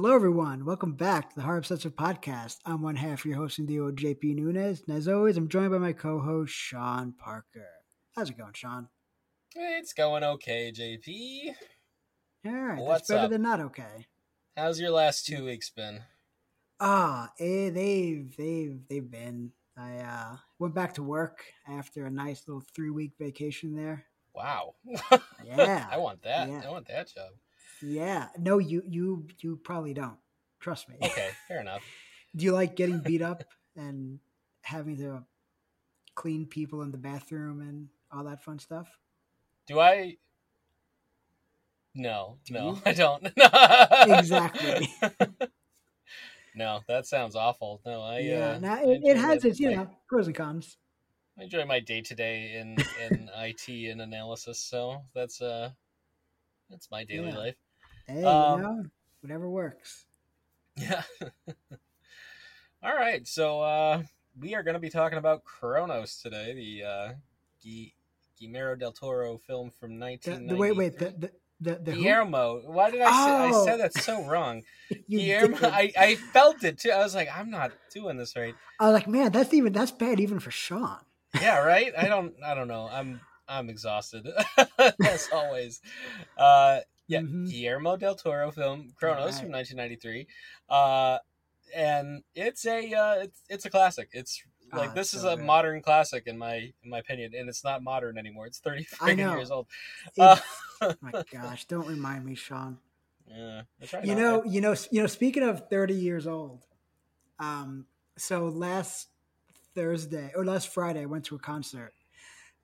Hello, everyone. Welcome back to the Horror Obsessive Podcast. I'm one half of your hosting duo, JP Nunez. And as always, I'm joined by my co host, Sean Parker. How's it going, Sean? It's going okay, JP. All right. What's that's better up? than not okay. How's your last two weeks been? Ah, eh, they've, they've, they've been. I uh, went back to work after a nice little three week vacation there. Wow. Yeah. I want that. Yeah. I want that job. Yeah. No, you, you, you probably don't. Trust me. Okay, fair enough. Do you like getting beat up and having to clean people in the bathroom and all that fun stuff? Do I? No, Do no, you? I don't. Exactly. no, that sounds awful. No, I. yeah, uh, now it, it has its you know pros and cons. I enjoy my day to day in in IT and analysis, so that's uh, that's my daily Yeah. life. Hey, Um, you know, whatever works. Yeah. All right. So uh, we are going to be talking about Cronos today, the uh, Gui- Guillermo del Toro film from The, 1990. the wait, wait, the the the, the who? Guillermo. Why did I say Oh. I said that so wrong? You Guillermo. did. I, I felt it too. I was like, I'm not doing this right. I was like, man, that's even that's bad even for Sean. Yeah. Right. I don't. I don't know. I'm. I'm exhausted as always. Uh, yeah, Mhm. Guillermo del Toro film Cronos Right. from 1993, uh, and it's a uh, it's it's a classic. It's Ah, like this is so a good. modern classic in my in my opinion, and it's not modern anymore. It's 30 I freaking years old. Uh, my gosh, don't remind me, Sean. yeah, You not- know, you know, you know. Speaking of thirty years old, um, so last Thursday or last Friday, I went to a concert,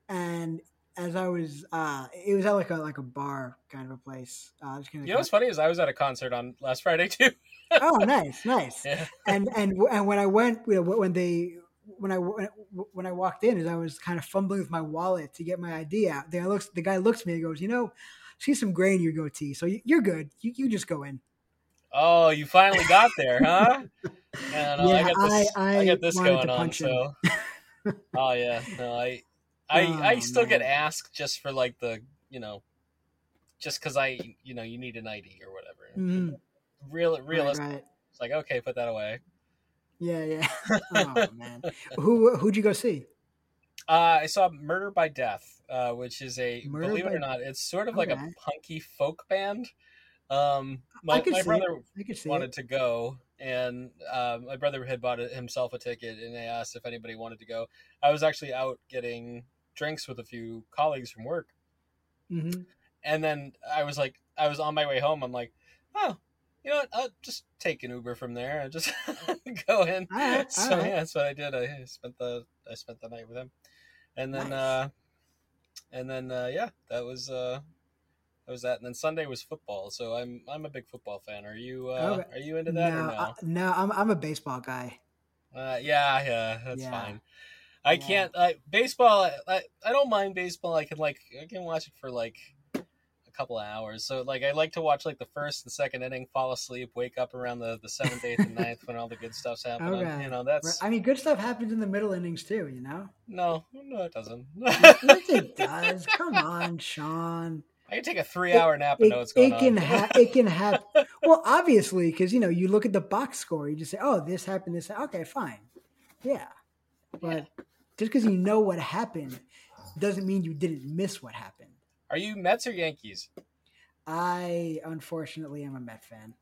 and as I was, uh, it was at like a like a bar kind of a place. Uh, was gonna you know what's funny is I was at a concert on last Friday too. oh, nice, nice. yeah. And and and when I went, you know, when they when I when I walked in, as I was kind of fumbling with my wallet to get my ID out, the guy looks the guy looks at me and goes, you know. See some gray in your goatee, so you- you're good. You, you just go in. Oh, you finally got there, huh? Yeah, no, I Yeah, got this. I- I, I got this going on. him. So, oh yeah, no, I, I, I Oh, still get asked just for like the, you know, just because I, you know, you need an ID or whatever. Mhm. Real, realistic. right. It's like okay, put that away. Yeah, yeah. Oh man, who who'd you go see? Uh, I saw Murder by Death, uh, which is a Murder believe it or not, it's sort of like a punky folk band. Um, I my, my brother. I wanted it. to go, and uh, my brother had bought himself a ticket, and they asked if anybody wanted to go. I was actually out getting drinks with a few colleagues from work, hmm and then I was like, I was on my way home. I'm like, oh, you know what? I'll just take an Uber from there and just go in. Right, so right. yeah, that's what I did. I spent the I spent the night with him, and then Nice. uh, and then uh, yeah, that was uh, that was that. And then Sunday was football. So I'm I'm a big football fan. Are you uh, Okay. are you into No, that or no? I- no, I'm I'm a baseball guy. Uh, yeah, yeah, that's Yeah. fine. I can't. I baseball. I, I don't mind baseball. I can like I can watch it for like a couple of hours. So like I like to watch like the first and second inning, fall asleep, wake up around the the seventh, eighth, and ninth when all the good stuff's happening. You know that's I mean, good stuff happens in the middle innings too. You know. no, no, it doesn't. yes, it does. Come on, Sean. I can take a three hour nap and It, know what's going it can on. ha- it can happen. Well, obviously, because you know you look at the box score, you just say, "Oh, this happened." This okay, fine, yeah. But just because you know what happened doesn't mean you didn't miss what happened. Are you Mets or Yankees? I unfortunately am a Met fan.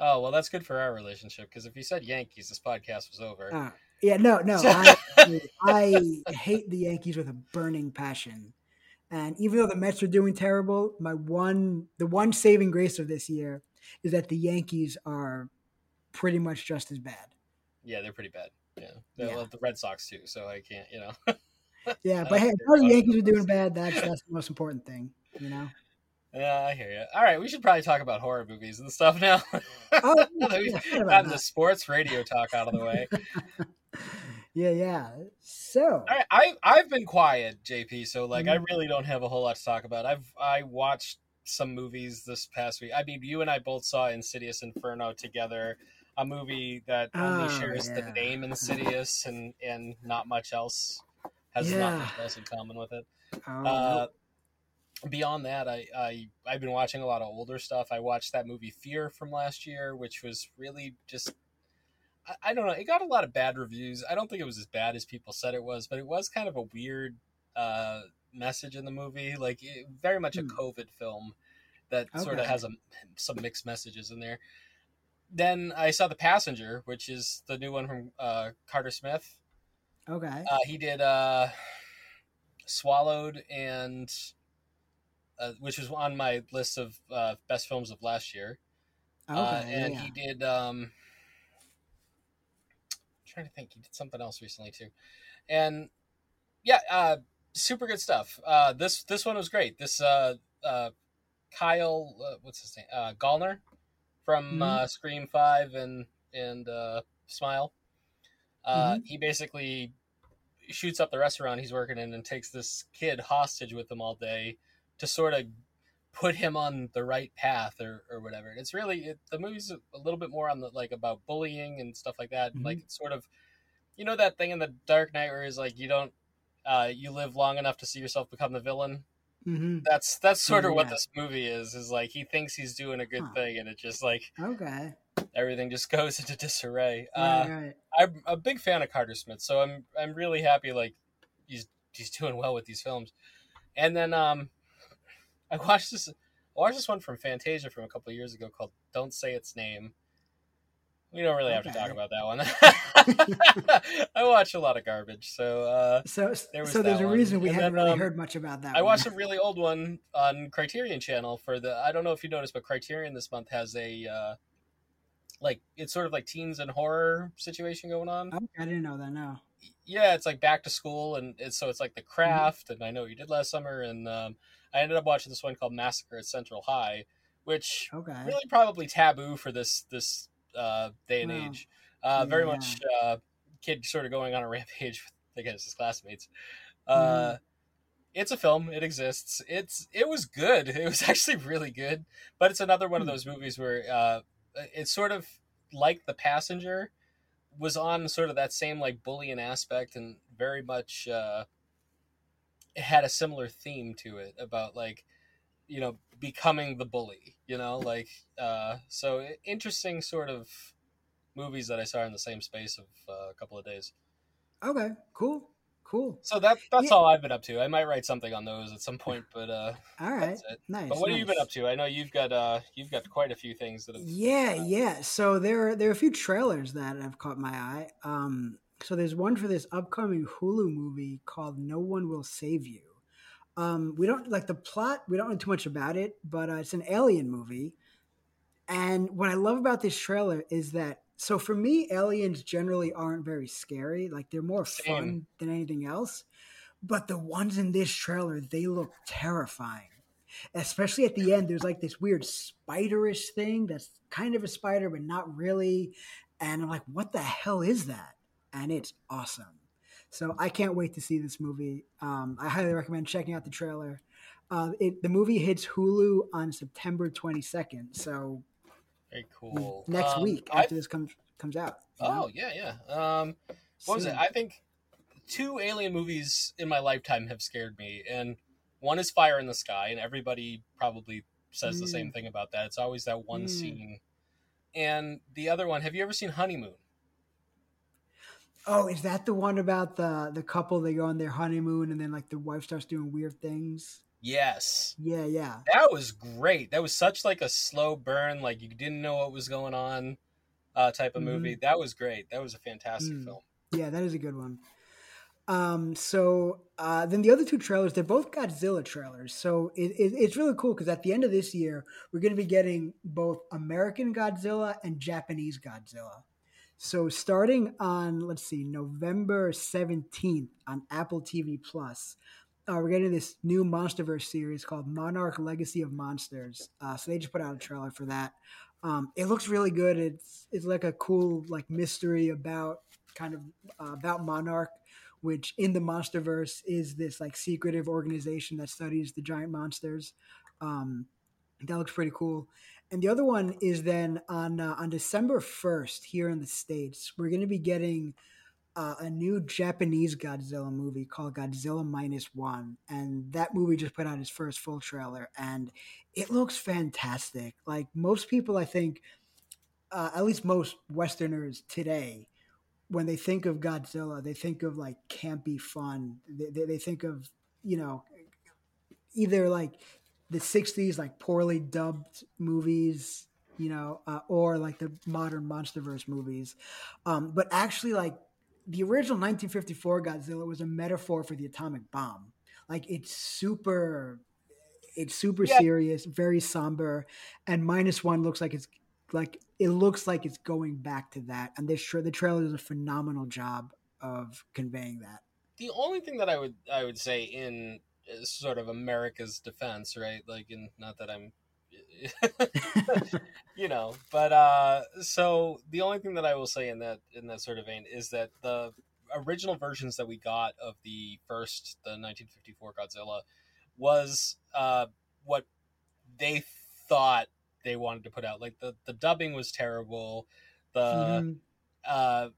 Oh well, that's good for our relationship because if you said Yankees, this podcast was over. Uh, yeah, no, no. I, I hate the Yankees with a burning passion. And even though the Mets are doing terrible, my one the one saving grace of this year is that the Yankees are pretty much just as bad. yeah, they're pretty bad. Yeah, they Yeah. love the Red Sox too, so I can't. You know. Yeah, but hey, don't as care long as the Yankees are doing bad, that's that's the most important thing, you know. Yeah, I hear you. All right, we should probably talk about horror movies and stuff now. Oh, we've yeah, forget gotten the sports radio talk out of the way. Yeah, yeah. So, All right, I I've been quiet, JP. So like, I Mhm. really don't have a whole lot to talk about. I've I watched some movies this past week. I mean, you and I both saw Insidious Inferno together, a movie that only Oh, shares the name Insidious and and not much else has not much else in common with it. oh, Uh, beyond that, I, I I've been watching a lot of older stuff. I watched that movie Fear from last year, which was really just I, I don't know. It got a lot of bad reviews. I don't think it was as bad as people said it was, but it was kind of a weird uh, message in the movie. Like it, very much a Hmm. COVID film that sort of has a, some mixed messages in there. Then I saw The Passenger, which is the new one from uh, Carter Smith. Okay. Uh, he did uh, Swallowed and uh, which was on my list of uh, best films of last year. okay. uh, and yeah. he did. Um, I'm trying to think, he did something else recently too, and yeah, uh, super good stuff. Uh, this this one was great. This uh, uh, Kyle, uh, what's his name? Uh, Gallner from Mhm. uh, Scream Five and and uh, Smile. Uh, Mm-hmm. He basically shoots up the restaurant he's working in and takes this kid hostage with him all day to sort of put him on the right path or, or whatever. And it's really it, the movie's a little bit more on the like about bullying and stuff like that. Mhm. Like it's sort of you know that thing in the Dark Knight where it's like you don't uh, you live long enough to see yourself become the villain. Hmm That's that's sort of what this movie is. Is like he thinks he's doing a good Huh. thing, and it just like Okay. everything just goes into disarray. Uh, Right, right. I'm a big fan of Carter Smith, so I'm I'm really happy like he's he's doing well with these films. And then um I watched this I watched this one from Fantasia from a couple of years ago called Don't Say Its Name. We don't really have to talk about that one. I watch a lot of garbage, so uh So, There was so there's a one. reason we And haven't then, really um, heard much about that. I one. watched a really old one on Criterion Channel for the. I don't know if you noticed, but Criterion this month has a uh, like it's sort of like teens and horror situation going on. Okay, I didn't know that. No. Yeah, it's like back to school, and it's, so it's like the craft, and I know what you did last summer, and um, I ended up watching this one called Massacre at Central High, which Okay. really probably taboo for this this uh, day and Wow. age. Uh, very much uh, kid sort of going on a rampage against his classmates. Uh, It's a film. It exists. It's it was good. It was actually really good. But it's another one of Hmm. those movies where uh, it's sort of like The Passenger was on sort of that same like bullying aspect and very much uh, it had a similar theme to it about like you know becoming the bully you know like uh so interesting sort of movies that i saw in the same space of uh, a couple of days Okay. Cool. Cool. so that that's Yeah. all i've been up to i might write something on those at some point but uh All right. that's it Nice. but what have you been up to i know you've got uh you've got quite a few things that have Yeah, yeah. So there, are there are a few trailers that have caught my eye. Um, so there's one for this upcoming Hulu movie called "No One Will Save You." Um, we don't like the plot. We don't know too much about it, but uh, it's an alien movie. And what I love about this trailer is that, so for me, aliens generally aren't very scary. Like they're more Same. fun than anything else. But the ones in this trailer, they look terrifying. Especially at the end, there's like this weird spiderish thing that's kind of a spider, but not really. And I'm like, what the hell is that? And it's awesome. So I can't wait to see this movie. Um, I highly recommend checking out the trailer. Uh, it, the movie hits Hulu on September 22nd, so very cool next Um, week I- after this comes comes out. you know? oh yeah yeah um what was it i think two alien movies in my lifetime have scared me and one is fire in the sky and everybody probably says the same thing about that it's always that one Mm. scene and the other one have you ever seen honeymoon Oh, is that the one about the the couple? They go on their honeymoon, and then like the wife starts doing weird things. yes Yeah, yeah. that was great that was such like a slow burn like you didn't know what was going on uh type of Mhm. movie that was great that was a fantastic Mm. film Yeah, that is a good one. Um, so uh, then the other two trailers, they're both Godzilla trailers. So it, it, it's really cool because at the end of this year, we're going to be getting both American Godzilla and Japanese Godzilla. So starting on, let's see, November 17th on Apple TV Plus, uh, we're getting this new MonsterVerse series called Monarch Legacy of Monsters. Uh, so they just put out a trailer for that. Um, it looks really good. It's it's like a cool like mystery about kind of uh, about Monarch, which in the MonsterVerse is this like secretive organization that studies the giant monsters. Um, that looks pretty cool. And the other one is then on uh, on December first here in the states, we're going to be getting uh, a new Japanese Godzilla movie called Godzilla Minus One, and that movie just put out its first full trailer, and it looks fantastic. Like most people, I think, uh, at least most Westerners today, when they think of Godzilla, they think of like campy fun. They, they, they think of you know either like the 60s like poorly dubbed movies you know uh, or like the modern monsterverse movies. Um, but actually like the original 1954 godzilla was a metaphor for the atomic bomb. Like it's super it's super yeah. serious very somber and minus one looks like it's like it looks like it's going back to that and this sure the trailer does a phenomenal job of conveying that. The only thing that i would i would say in sort of America's defense, right? Like, in not that I'm, you know, but uh, so the only thing that I will say in that in that sort of vein is that the original versions that we got of the first the 1954 Godzilla was uh, what they thought they wanted to put out. Like the the dubbing was terrible. The mm-hmm. uh,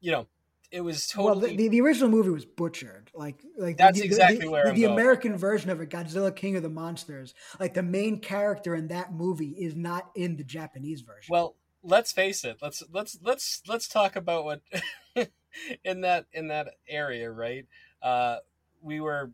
you know it was totally well, the, the, original movie was butchered. Like like that's the, exactly the, where the, the american version of it godzilla king of the monsters like the main character in that movie is not in the japanese version. Well let's face it. Let's let's let's let's talk about what in that in that area right? Uh we were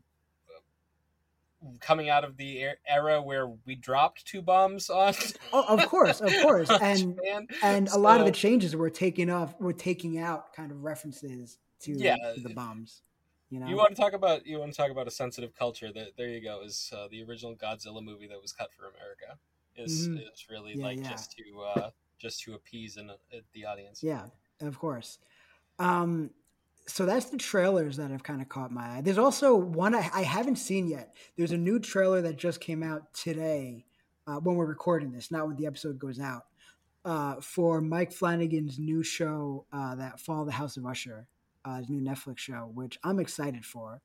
coming out of the era where we dropped two bombs on. oh, of course, of course, and Japan. and so, a lot of the changes were taking off, were taking out kind of references to, yeah, to the bombs. You know, you want to talk about you want to talk about a sensitive culture. That there you go is uh, the original Godzilla movie that was cut for America. Is mm-hmm. is really yeah, like yeah. just to uh, just to appease in, uh, the audience. Yeah, of course. Um, so that's the trailers that have kind of caught my eye. There's also one I, I haven't seen yet. There's a new trailer that just came out today uh, when we're recording this, not when the episode goes out, uh, for Mike Flanagan's new show uh, that Fall the House of Usher, uh, his new Netflix show, which I'm excited for.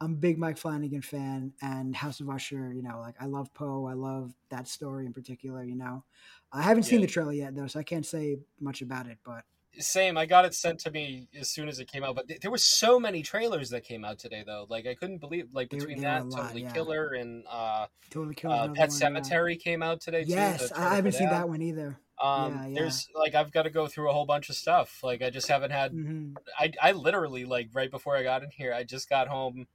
I'm a big Mike Flanagan fan, and House of Usher. You know, like I love Poe. I love that story in particular. You know, I haven't yeah. seen the trailer yet though, so I can't say much about it. But same. I got it sent to me as soon as it came out, but th- there were so many trailers that came out today, though. Like I couldn't believe, like between that, lot, Totally yeah. Killer and uh, Totally Killer, uh, Pet Sematary yeah. came out today. Yes, too, I haven't seen that one either. Um, yeah, there's like I've got to go through a whole bunch of stuff. Like I just haven't had. Mm-hmm. I I literally like right before I got in here, I just got home,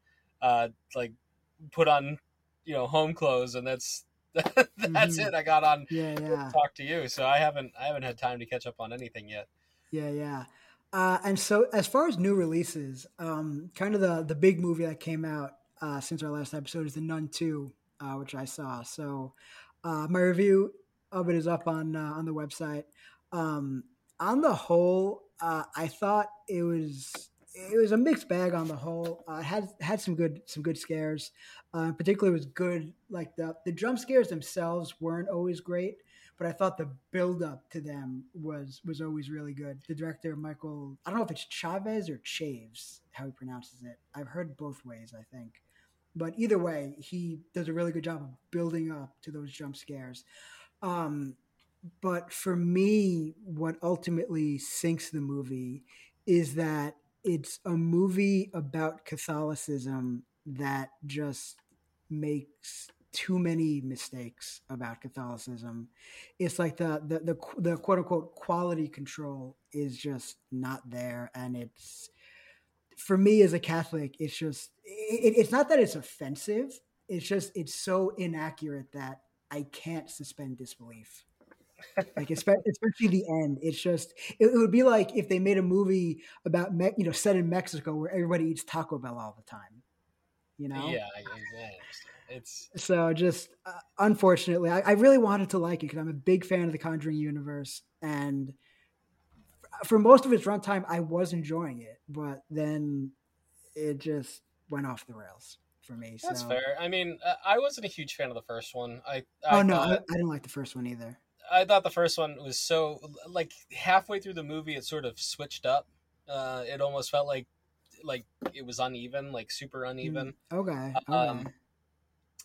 uh, like put on, you know, home clothes, and that's that's mm-hmm. it. I got on. Yeah, yeah. Talk to you, so I haven't I haven't had time to catch up on anything yet. Yeah, yeah. Uh, and so, as far as new releases, um, kind of the the big movie that came out uh, since our last episode is The Nun Two, uh, which I saw. So, uh, my review of it is up on uh, on the website. Um, on the whole, uh, I thought it was it was a mixed bag on the whole. Uh, had had some good some good scares. Uh, particularly was good. Like the the jump scares themselves weren't always great, but I thought the build up to them was was always really good. The director Michael, I don't know if it's Chavez or Chaves, how he pronounces it. I've heard both ways, I think, but either way, he does a really good job of building up to those jump scares. Um, but for me, what ultimately sinks the movie is that it's a movie about Catholicism that just makes too many mistakes about Catholicism. It's like the the the, the quote unquote quality control is just not there, and it's for me as a Catholic, it's just it, it's not that it's offensive. It's just it's so inaccurate that I can't suspend disbelief. like especially the end, it's just it, would be like if they made a movie about you know set in Mexico where everybody eats Taco Bell all the time. You know? Yeah, exactly. It's so just uh, unfortunately, I, I, really wanted to like it because I'm a big fan of the Conjuring universe, and for most of its runtime, I was enjoying it. But then it just went off the rails for me. That's so. fair. I mean, uh, I wasn't a huge fan of the first one. I, I oh no, I, I didn't like the first one either. I thought the first one was so like halfway through the movie, it sort of switched up. Uh, it almost felt like like it was uneven, like super uneven. Mm, okay. okay. Um,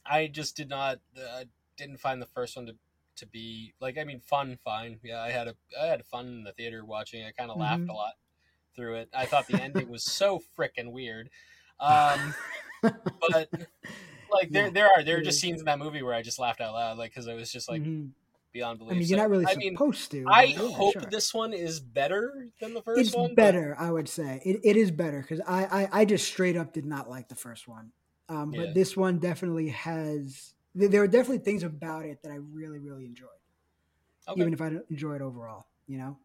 I just did not uh, didn't find the first one to to be like I mean fun fine yeah I had a I had fun in the theater watching I kind of mm-hmm. laughed a lot through it. I thought the ending was so freaking weird. Um, but like there there are there are just scenes in that movie where I just laughed out loud, like because it was just like Mhm. beyond belief. I mean, So, you're not really I mean, supposed to. I yeah, hope sure. this one is better than the first it's one. but- better. I would say it, it is better because I, I I just straight up did not like the first one, um, Yeah. but this one definitely has. There there are definitely things about it that I really really enjoyed, okay, even if I don't enjoy it overall. You know.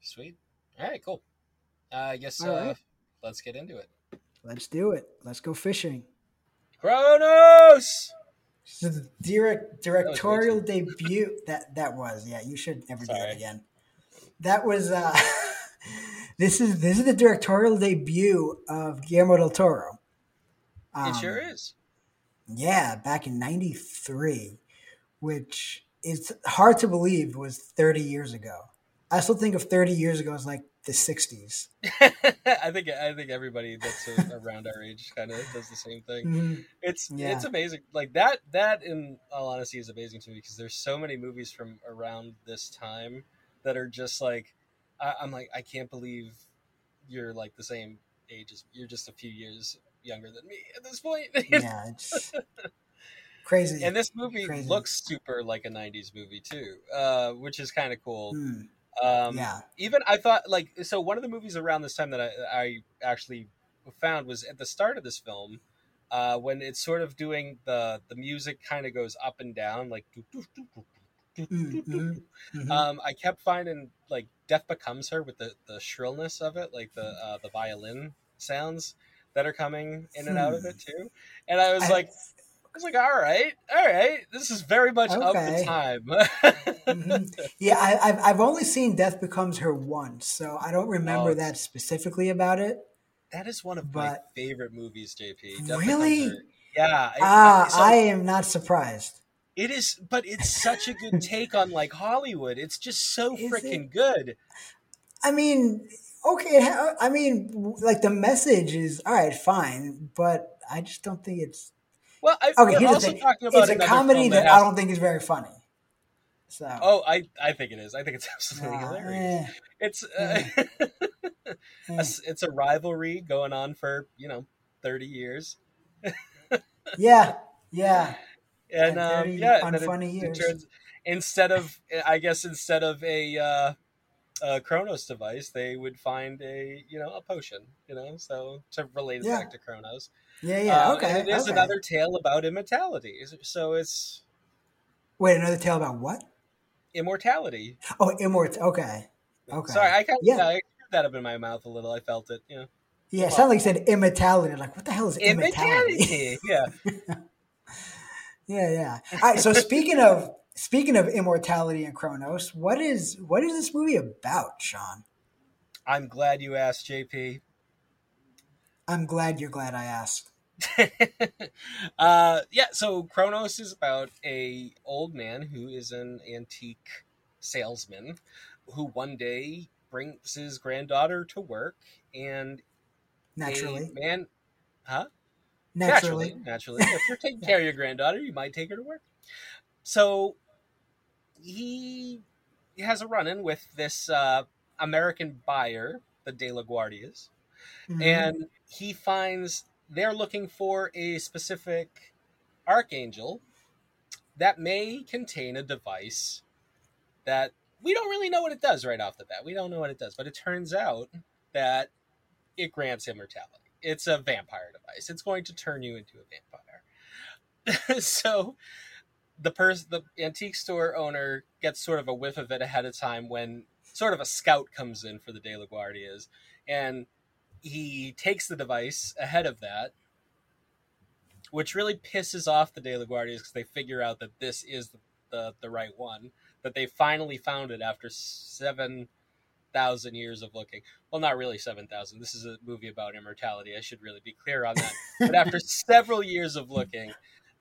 sweet. All right, cool. Uh, I guess All uh, right. let's get into it. Let's do it. Let's go fishing. Cronos. So the direct directorial great. debut that that was yeah you should never do Sorry. that again. That was uh this is this is the directorial debut of Guillermo del Toro. It sure Um, is. Yeah, back in '93, which is hard to believe was 30 years ago. I still think of 30 years ago as like the 60s. I think I think everybody that's around our age kind of does the same thing. Mhm. It's Yeah. it's amazing. Like that that in all honesty is amazing to me because there's so many movies from around this time that are just like I, I'm like I can't believe you're like the same age as you're just a few years younger than me at this point. Yeah, it's crazy. and this movie Crazy. looks super like a 90s movie too, uh, which is kind of cool. Mm, Um, yeah. even I thought like so one of the movies around this time that I, I actually found was at the start of this film uh, when it's sort of doing the the music kind of goes up and down like Mm, mhm, mhm. um, I kept finding like Death Becomes Her with the, the shrillness of it like the uh, the violin sounds that are coming in and out of it too and I was Hmm. I- like I was like all right all right this is very much of the time Mhm. Yeah, I, I've I've only seen Death Becomes Her once, so I don't remember Oh, that specifically about it. That is one of my favorite movies, JP. Death Really? Yeah. I- Ah, so I am not surprised. it is, but it's such a good take on like Hollywood. It's just so freaking good. I mean, okay, ha- I mean, like the message is all right, fine, but I just don't think it's Well, I, okay. Here's the thing: talking about it's a comedy that, that, I don't think is very funny. So, Oh, I I think it is. I think it's absolutely ah, hilarious. eh, It's uh, eh. a, it's a rivalry going on for you know thirty years, yeah, yeah, and Yeah, um, 30 yeah, and then it- unfunny it turns instead of I guess instead of a uh, a Cronos device, they would find a you know a potion, you know, so to relate it Yeah. back to Cronos. yeah, yeah. Uh, okay, it is okay. another tale about immortality. So it's Wait, another tale about what? immortality. Oh, immort. Okay, okay. Sorry, I kind of Yeah. yeah. I that up in my mouth a little. I felt it, you know. Yeah, it sounded like you said immortality. Like, what the hell is immortality? Immortality. yeah. Yeah, yeah. All right. So speaking of speaking of immortality and Cronos, what is what is this movie about, Sean? I'm glad you asked, JP. I'm glad you're glad I asked. uh, yeah, so Cronos is about a old man who is an antique salesman who one day brings his granddaughter to work and Naturally, man huh naturally. naturally naturally if you're taking care of your granddaughter you might take her to work so he has a run-in with this uh, american buyer the de la guardias Mhm. and he finds they're looking for a specific archangel that may contain a device that we don't really know what it does right off the bat. We don't know what it does, but it turns out that it grants immortality. It's a vampire device. It's going to turn you into a vampire. so the person the antique store owner gets sort of a whiff of it ahead of time when sort of a scout comes in for the De La Guardias and he takes the device ahead of that, which really pisses off the De La Guardias because they figure out that this is the, the, the right one, that they finally found it after 7,000 years of looking. Well, not really 7,000. This is a movie about immortality. I should really be clear on that. but after several years of looking,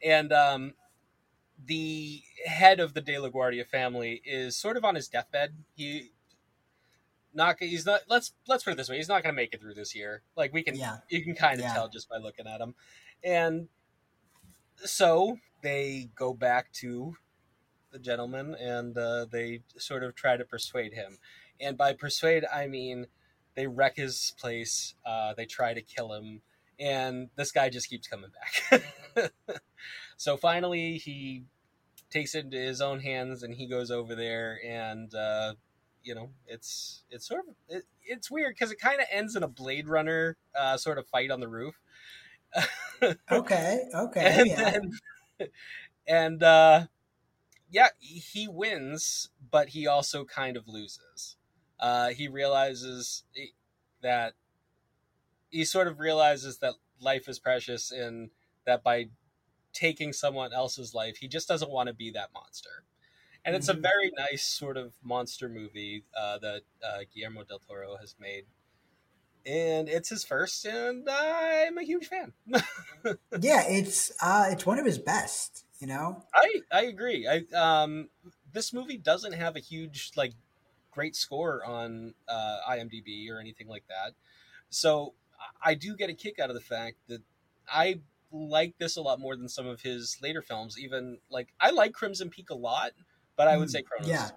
and um, the head of the De La Guardia family is sort of on his deathbed. He not he's not let's let's put it this way he's not going to make it through this year like we can Yeah. you can kind of Yeah. tell just by looking at him and so they go back to the gentleman and uh, they sort of try to persuade him and by persuade i mean they wreck his place. Uh, they try to kill him, and this guy just keeps coming back. so finally, he takes it into his own hands, and he goes over there, and uh, you know, it's it's sort of it, it's weird because it kind of ends in a Blade Runner uh, sort of fight on the roof. okay, okay, and yeah. then, and uh, yeah, he wins, but he also kind of loses. Uh, he realizes that he sort of realizes that life is precious and that by taking someone else's life, he just doesn't want to be that monster. And it's a Mhm. very nice sort of monster movie uh, that uh, Guillermo del Toro has made. And it's his first, and I'm a huge fan. yeah, it's uh, it's one of his best. You know, I I agree. I um this movie doesn't have a huge like great score on uh, IMDb or anything like that. So I do get a kick out of the fact that I like this a lot more than some of his later films. Even like I like Crimson Peak a lot, but I would Mm, say Cronos. yeah.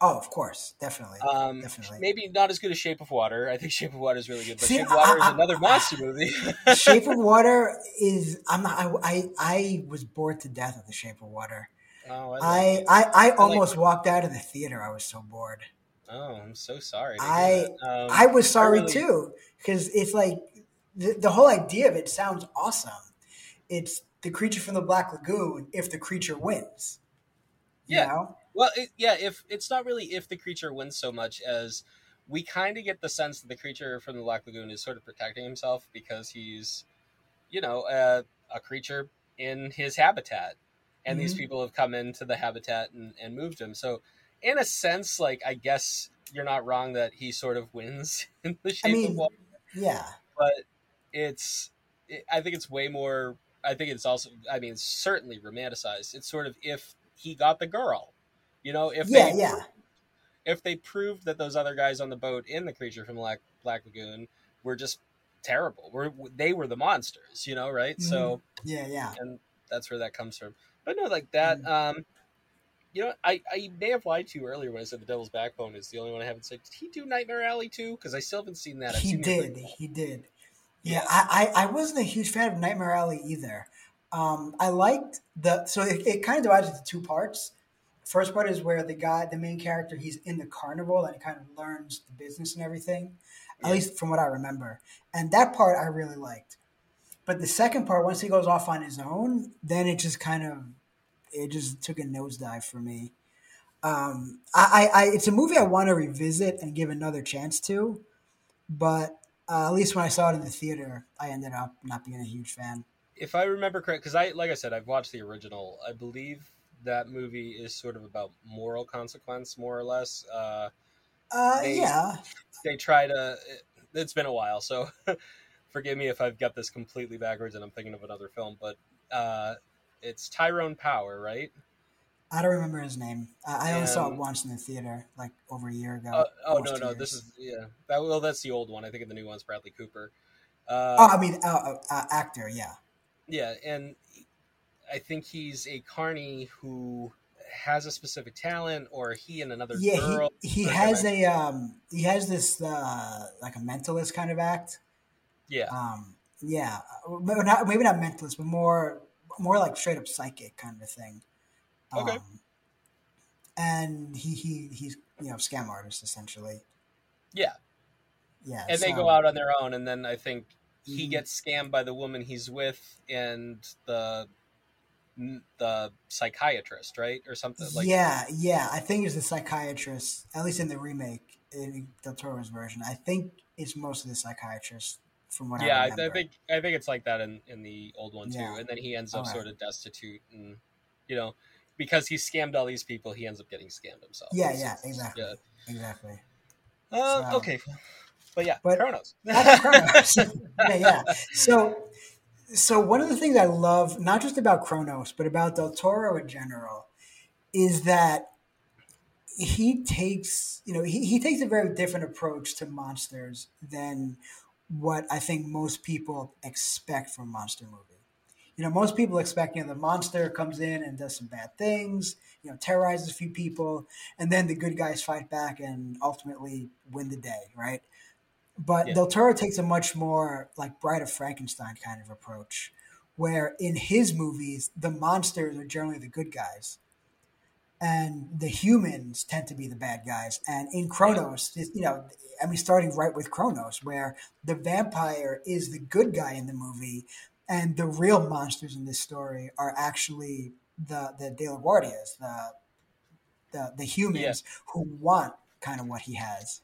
oh, of course, definitely. Um, Definitely. maybe not as good as Shape of Water. I think Shape of Water is really good, but See, Shape of Water I- is another I- monster movie. Shape of Water is I'm not, I, I I was bored to death with the Shape of Water. oh, I, I like. I, I almost walked out of the theater. I was so bored. oh, I'm so sorry. I- Um, I was sorry really- too because it's like the, the whole idea of it sounds awesome. It's the creature from the Black Lagoon if the creature wins. You Yeah. know? Well, it, yeah, if it's not really if the creature wins so much as we kind of get the sense that the creature from the Black Lagoon is sort of protecting himself because he's, you know, a, a creature in his habitat, and these Mhm. people have come into the habitat and, and moved him. So, in a sense, like I guess you're not wrong that he sort of wins in the shape of mean, water, Yeah. but it's, it, I think it's way more. I think it's also, I mean, certainly romanticized. It's sort of if he got the girl, you know, if Yeah, they yeah. if they proved that those other guys on the boat in the creature from Black, Black Lagoon were just terrible, were they were the monsters, you know, right? So Yeah, yeah. and that's where that comes from. But no, like that. Um, you know, I, I may have lied to you earlier when I said the Devil's Backbone is the only one I haven't said. Did he do Nightmare Alley too? Because I still haven't seen that. I've He seen did. He did. Yeah, I, I, I wasn't a huge fan of Nightmare Alley either. Um, I liked the so it, it kind of divides into two parts. First part is where the guy, the main character, he's in the carnival and he kind of learns the business and everything, at least from what I remember. And that part I really liked. But the second part, once he goes off on his own, then it just kind of it just took a nosedive for me. Um, I, I, I it's a movie I want to revisit and give another chance to, but uh, at least when I saw it in the theater, I ended up not being a huge fan. If I remember correct, because I like I said, I've watched the original. I believe that movie is sort of about moral consequence, more or less. Uh, Uh, They- yeah, they try to it's been a while so forgive me if i've got this completely backwards and i'm thinking of another film but uh it's tyrone power right I don't remember his name. I, I only saw it once in the theater, like over a year ago. uh, oh no no two this is yeah that well that's the old one i think the new one's bradley cooper uh Oh, I mean, uh, uh, uh, actor. Yeah, yeah and i think he's a carney who has a specific talent or he and another yeah. girl He, he has a um, he has this uh, like a mentalist kind of act. yeah Um, yeah, maybe not maybe not mentalist, but more more like straight up psychic kind of thing. Okay. Um, and he he he's you know scam artist essentially. yeah Yeah, and they go out on their own and then i think he Mhm. gets scammed by the woman he's with and the the psychiatrist right or something like yeah, yeah. I think it's the psychiatrist, at least in the remake, in Del Toro's version. I think it's mostly the psychiatrist, from what yeah I I, think i think it's like that in in the old one too Yeah. and then he ends up Alright. sort of destitute and you know because he scammed all these people he ends up getting scammed himself Yeah, yeah, exactly, yeah. exactly. Uh, So- okay but yeah But- cronos Cronos. yeah, yeah. So, so one of the things I love, not just about Cronos, but about Del Toro in general, is that he takes, you know, he, he takes a very different approach to monsters than what I think most people expect from monster movie. You know, most people expect, you know, the monster comes in and does some bad things, you know, terrorizes a few people, and then the good guys fight back and ultimately win the day, right? But Yeah. Del Toro takes a much more like Bride of Frankenstein kind of approach, where in his movies the monsters are generally the good guys, and the humans tend to be the bad guys. And in Cronos, you know, I mean, starting right with Cronos, where the vampire is the good guy in the movie, and the real monsters in this story are actually the the De La Guardias, the the the humans who want kind of what he has.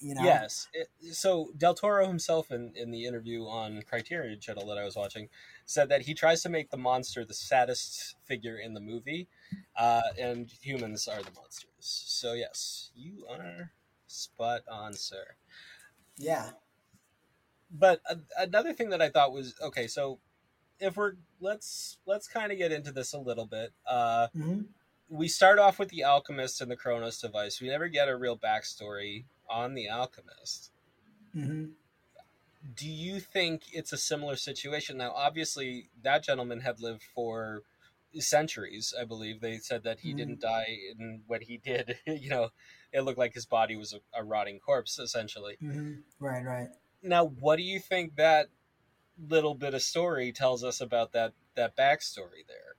You know, Yes. It, so Del Toro himself, in, in the interview on Criterion Channel that I was watching, said that he tries to make the monster the saddest figure in the movie, uh, and humans are the monsters. So yes, you are spot on, sir. yeah, But a, another thing that I thought was okay. So if we're let's let's kind of get into this a little bit. Uh, hmm we start off with the alchemist and the Cronos device. We never get a real backstory on the alchemist. hmm do you think it's a similar situation now obviously that gentleman had lived for centuries i believe they said that he Mhm. didn't die and when he did you know it looked like his body was a, a rotting corpse essentially hmm right, right. Now what do you think that little bit of story tells us about that that backstory there?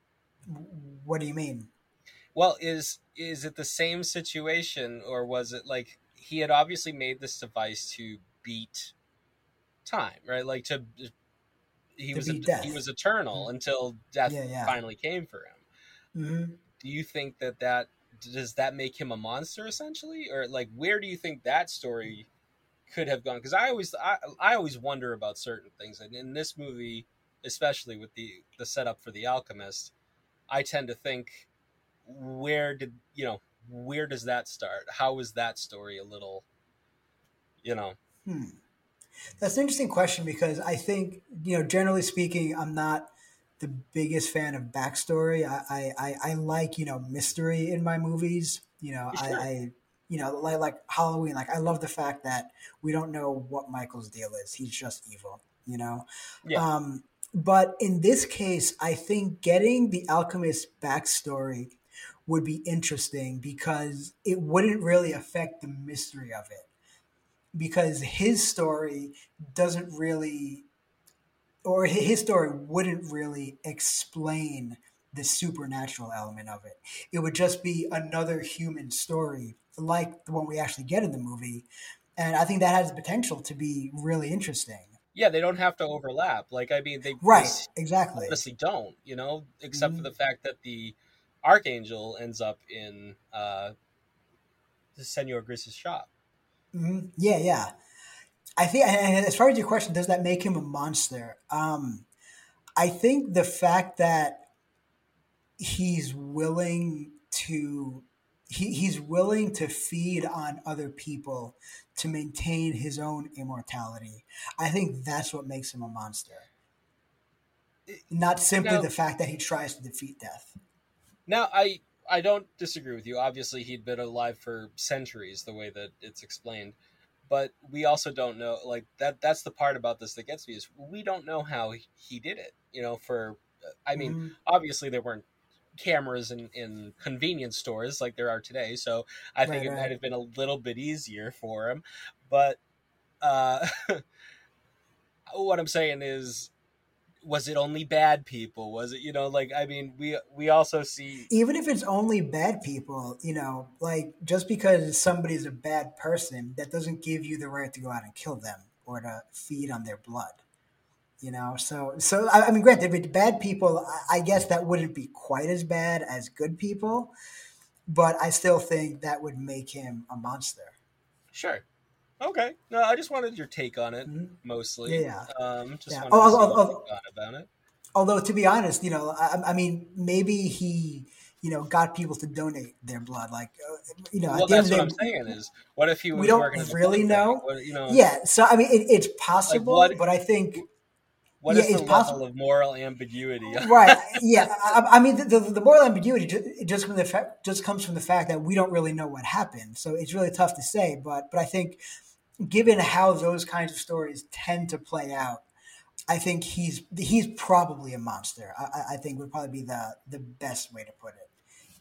What do you mean? well is is it the same situation or was it like he had obviously made this device to beat time right? Like to he To was a, he was eternal until death Yeah, yeah. finally came for him. Hmm do you think that that does that make him a monster essentially? Or like where do you think that story could have gone because i always I, I always wonder about certain things and in this movie especially with the the setup for the alchemist i tend to think where did you know where does that start how is that story a little you know Hmm. That's an interesting question because I think, you know, generally speaking, I'm not the biggest fan of backstory. I, I, I, I like, you know, mystery in my movies. You know, Sure. I, I, you know, like, like Halloween, like I love the fact that we don't know what Michael's deal is. He's just evil, you know? Yeah. Um, but in this case, I think getting the alchemist backstory would be interesting because it wouldn't really affect the mystery of it because his story doesn't really or his story wouldn't really explain the supernatural element of it it would just be another human story like the one we actually get in the movie and i think that has the potential to be really interesting yeah they don't have to overlap like i mean they right they exactly honestly don't you know except for Mhm. the fact that the archangel ends up in uh the senor gris's shop hmm Yeah, yeah. I think, and as far as your question, does that make him a monster? Um, I think the fact that he's willing to he, he's willing to feed on other people to maintain his own immortality. I think that's what makes him a monster. Not simply Now- the fact that he tries to defeat death. Now, I I don't disagree with you. Obviously, he'd been alive for centuries, the way that it's explained. But we also don't know, like that. That's the part about this that gets me is we don't know how he- did it. You know, for I mean, Mhm. obviously there weren't cameras in, in convenience stores like there are today, so I think Right, it right. might have been a little bit easier for him. But uh, what I'm saying is, was it only bad people? Was it you know like I mean we we also see even if it's only bad people, you know, like just because somebody's a bad person, that doesn't give you the right to go out and kill them or to feed on their blood. You know, so so I, I mean, granted, with bad people, I, guess that wouldn't be quite as bad as good people, but I still think that would make him a monster. Sure. Okay. No, I just wanted your take on it Mhm. mostly. Yeah, Um, just Yeah. wanted Oh, to oh, oh, about it. Although to be honest, you know, I, I mean, maybe he, you know, got people to donate their blood. Like, uh, you know, Well, at the end that's what the I'm day, saying is, what if he we don't working as a really know. What, you know, yeah. So I mean, it, it's possible, what- but I think what yeah, is the it's level possible. of moral ambiguity? right yeah i, I mean the, the, the moral ambiguity ju- just from the fact just comes from the fact that we don't really know what happened so it's really tough to say but but i think given how those kinds of stories tend to play out i think he's he's probably a monster i, I- I think would probably be the the best way to put it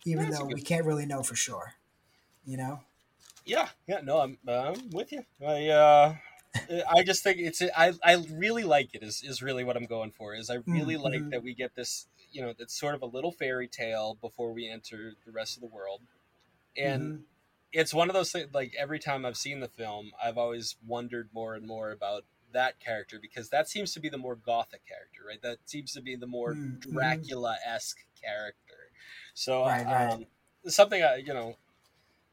even That's though we can't really know for sure you know yeah, yeah. No, I'm, I'm with you. I, uh, I just think it's I I really like it. Is is really what I'm going for. Is I really Mm-hmm. like that we get this. You know, it's sort of a little fairy tale before we enter the rest of the world, and Mhm. it's one of those things. Like every time I've seen the film, I've always wondered more and more about that character because that seems to be the more gothic character, right? That seems to be the more Mhm. Dracula esque character. So, Right, right. um, something I, you know,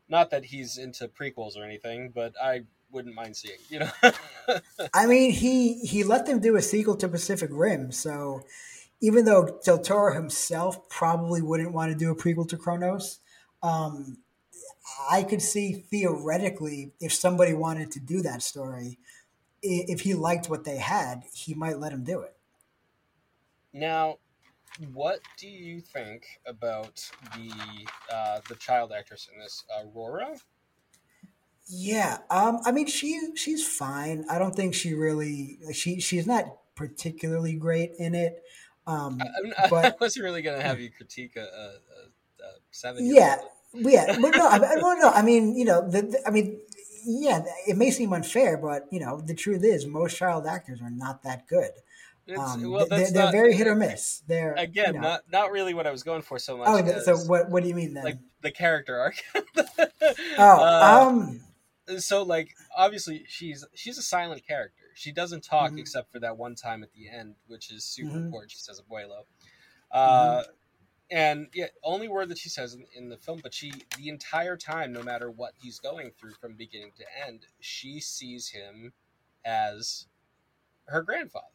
not that he's into prequels or anything, but I wouldn't mind seeing. You know, I mean, he he let them do a sequel to Pacific Rim, so even though Del Toro himself probably wouldn't want to do a prequel to Cronos, um, I could see theoretically if somebody wanted to do that story, if he liked what they had, he might let him do it. now, what do you think about the uh, the child actress in this, Aurora? Yeah, um, I mean, she she's fine. I don't think she really she she's not particularly great in it. Um, I, I'm- I But- wasn't really going to have you critique a, a, a, seven. Yeah, yeah, but no, I, I don't know. I mean, you know, the, the- I mean, yeah, it may seem unfair, but you know, the truth is, most child actors are not that good. Um, well, they're, they're not, very hit or miss. They're Again, you know- not not really what I was going for so much. oh, so what? What do you mean then? like the character arc. oh, Uh, um, so like obviously she's she's a silent character. She doesn't talk Mhm. except for that one time at the end, which is super Mhm. important. She says "abuelo," uh, and yeah, only word that she says in, in the film. But she the entire time, no matter what he's going through from beginning to end, she sees him as her grandfather.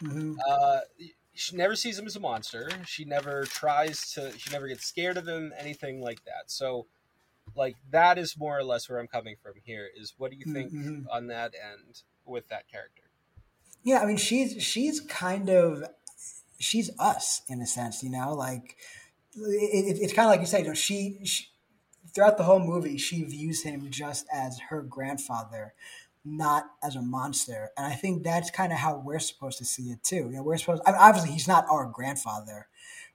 mhm. Uh, she never sees him as a monster. She never tries to. She never gets scared of him. Anything like that. So, like that is more or less where I'm coming from. Here is what do you think Mhm. on that end with that character? Yeah, I mean, she's she's kind of she's us in a sense, you know. Like it, it, it's kind of like you said, you know, she, she throughout the whole movie, she views him just as her grandfather, not as a monster. And I think that's kind of how we're supposed to see it too. You know, we're supposed. I mean, obviously, he's not our grandfather,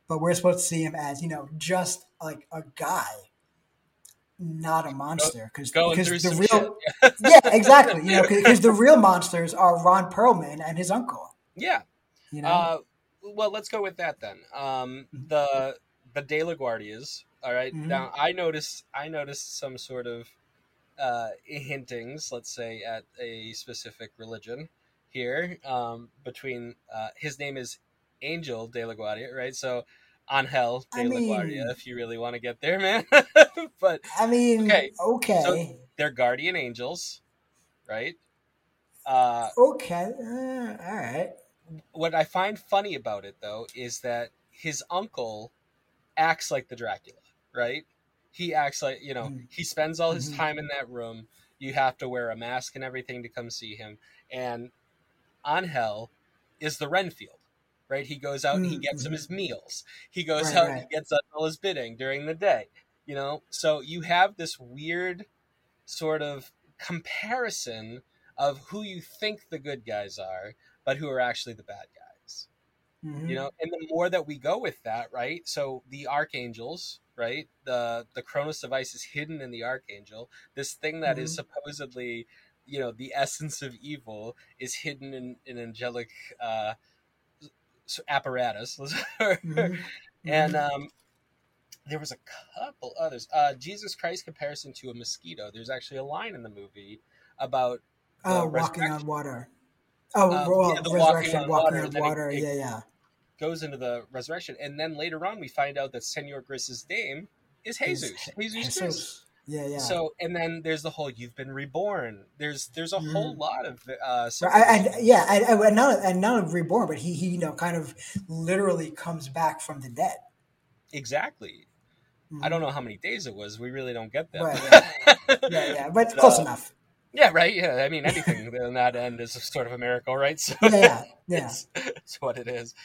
but we're supposed to see him as you know, just like a guy. Not a monster, because because the real yeah exactly you know because the real monsters are Ron Perlman and his uncle. yeah. You know, Uh, well, let's go with that then. Um, Mhm. the the De La Guardias. All right. Mhm. Now, I noticed I noticed some sort of uh, hintings, let's say, at a specific religion here um, between. Uh, his name is Angel De La Guardia, right? So. Angel De I mean- if you really want to get there, man. but I mean, okay, okay, so- they're guardian angels, right? Uh, okay, uh, all right. what I find funny about it though is that his uncle acts like the Dracula, right? He acts like you know Mhm. he spends all his Mhm. time in that room. You have to wear a mask and everything to come see him. And Angel is the Renfield, right? He goes out and he gets him mhm. his meals. He goes Right, out right. and he gets up all his bidding during the day. You know, so you have this weird sort of comparison of who you think the good guys are, but who are actually the bad guys. Mhm. You know, and the more that we go with that, right? So the archangels, right? The the Cronos device is hidden in the archangel. This thing that is Mhm. supposedly, you know, the essence of evil is hidden in an angelic uh, apparatus. Mhm. and Mhm. um, there was a couple others. Uh, Jesus Christ comparison to a mosquito. There's actually a line in the movie about oh, walking on water. Oh, Um, well, yeah, the walking on walking water, on water. it- it- yeah, yeah. goes into the resurrection, and then later on we find out that Senor Gris's name is Jesus. Is- Jesus, Jesus. Yeah, yeah. So, and then there's the whole "you've been reborn." There's there's a whole Mhm. lot of uh, and, and yeah, and, and not and not reborn, but he he you know kind of literally comes back from the dead. exactly. I don't know how many days it was. We really don't get that. Right, Yeah, yeah, but close enough. Yeah, right. Yeah, I mean anything in that end is sort of a miracle, right? So Yeah, yeah, yeah. it's, it's what it is.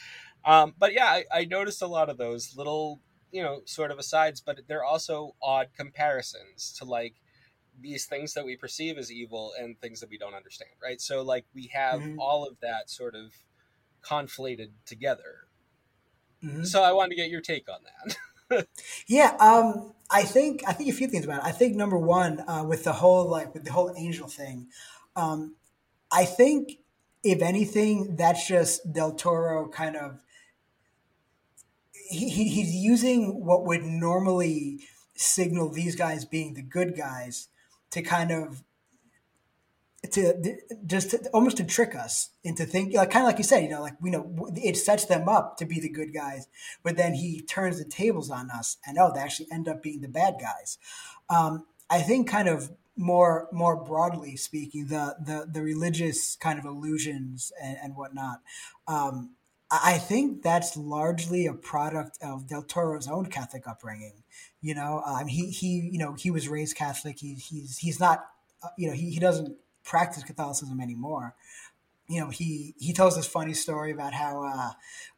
Um, but yeah, I, I noticed a lot of those little, you know, sort of asides, but they're also odd comparisons to like these things that we perceive as evil and things that we don't understand, right? So like we have Mhm. all of that sort of conflated together. Mhm. So I wanted to get your take on that. Yeah, um, I think I think a few things about it. I think number one, uh, with the whole like with the whole angel thing, um, I think if anything, that's just Del Toro kind of he, he's using what would normally signal these guys being the good guys to kind of to just to, almost to trick us into thinking like kind of like you said you know like we know it sets them up to be the good guys but then he turns the tables on us and oh they actually end up being the bad guys. Um, i think kind of more more broadly speaking the the, the religious kind of illusions and, and whatnot um, I think that's largely a product of Del Toro's own Catholic upbringing. You know, um, he he you know he was raised Catholic. He, he's he's not uh, you know he, he doesn't practice Catholicism anymore. You know, he he tells this funny story about how uh,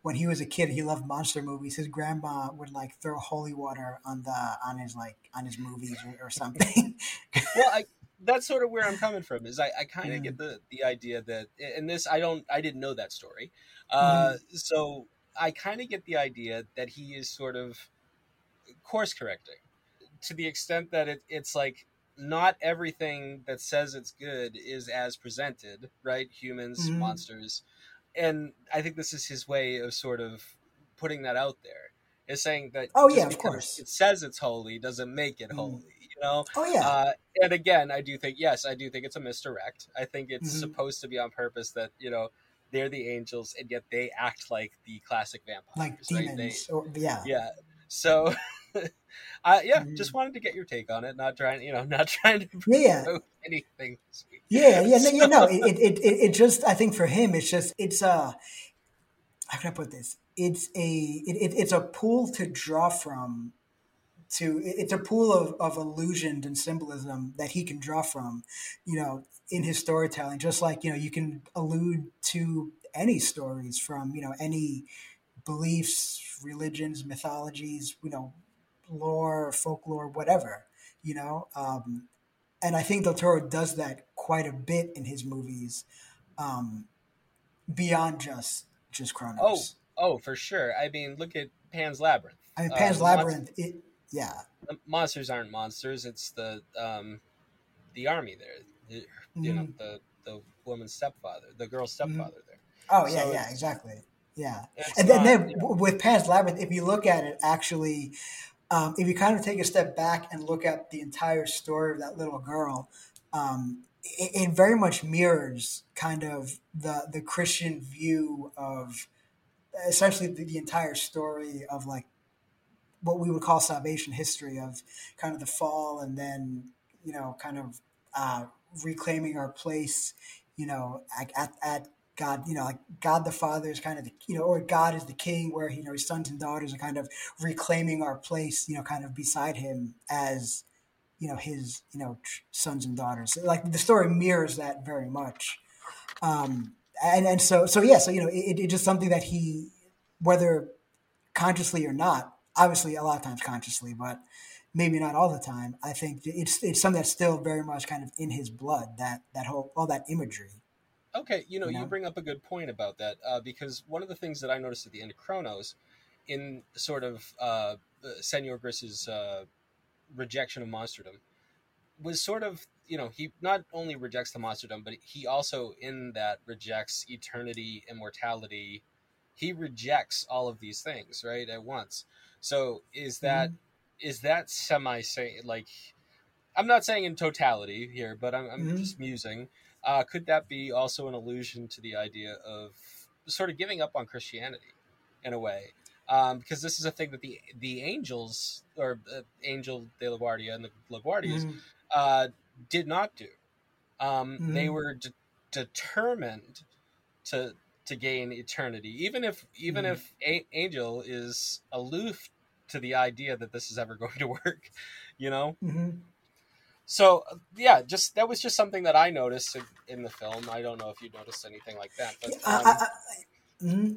when he was a kid, he loved monster movies. His grandma would like throw holy water on the on his like on his movies or, or something. well, I, that's sort of where I'm coming from. Is I, I kind of mm. get the the idea that, and this I don't I didn't know that story, uh, mm. so I kind of get the idea that he is sort of course correcting to the extent that it, it's like not everything that says it's good is as presented, right? Humans, mm-hmm. monsters. And I think this is his way of sort of putting that out there. Is saying that oh yeah, of course, it says it's holy doesn't make it mm. holy. You know. Oh yeah. Uh, and again, I do think yes, I do think it's a misdirect. I think it's mm-hmm. supposed to be on purpose that you know they're the angels and yet they act like the classic vampires, like demons. Right? They, or, yeah. Yeah. So uh, yeah, mm-hmm. just wanted to get your take on it. Not trying, you know, not trying to yeah, anything. Yeah, yeah, no, yeah, no. It, it, it, it, just, I think for him, it's just, it's uh, how can I put this? It's a, it, it's a pool to draw from. To it's a pool of, of illusions and symbolism that he can draw from, you know, in his storytelling. Just like you know, you can allude to any stories from you know any beliefs, religions, mythologies, you know, lore, folklore, whatever, you know. Um, and I think Del Toro does that quite a bit in his movies, um, beyond just just Cronos. Oh, oh, for sure. I mean, look at Pan's Labyrinth. I mean, Pan's uh, Labyrinth. it, yeah. monsters aren't monsters. It's the um, the army there. The, you mm-hmm. know, the the woman's stepfather, the girl's mm-hmm. stepfather mm-hmm. there. Oh yeah, so yeah, exactly. Yeah, and then, not, then you know, with Pan's Labyrinth, if you look at it, actually, um, if you kind of take a step back and look at the entire story of that little girl, um, it, it, very much mirrors kind of the the Christian view of essentially the, the, entire story of like what we would call salvation history of kind of the fall and then you know kind of uh, reclaiming our place, you know, at, at God, you know, like God the Father is kind of the, you know, or God is the King, where you know his sons and daughters are kind of reclaiming our place, you know, kind of beside him as, you know, his, you know, sons and daughters. Like the story mirrors that very much, um, and and so so yeah, so you know, it, it's just something that he, whether consciously or not, obviously a lot of times consciously, but maybe not all the time. I think it's it's something that's still very much kind of in his blood. That that whole all that imagery. Okay, you know, you, know? you bring up a good point about that uh, because one of the things that I noticed at the end of Cronos, in sort of uh, Senor Gris's uh, rejection of monsterdom, was sort of you know he not only rejects the monsterdom, but he also in that rejects eternity, immortality. He rejects all of these things right at once. So is that mm-hmm. Is that semi like I'm not saying in totality here, but I'm, I'm mm-hmm. just musing uh, could that be also an allusion to the idea of sort of giving up on Christianity in a way? Um, because this is a thing that the the angels or uh, Angel de la Guardia and the LaGuardias mm-hmm. uh, did not do. Um, mm-hmm. They were de- determined to to gain eternity, even if even mm-hmm. if a- Angel is aloof to the idea that this is ever going to work. You know. Mm-hmm. So yeah, just that was just something that I noticed in, in the film. I don't know if you noticed anything like that, but um... I, I, mm-hmm.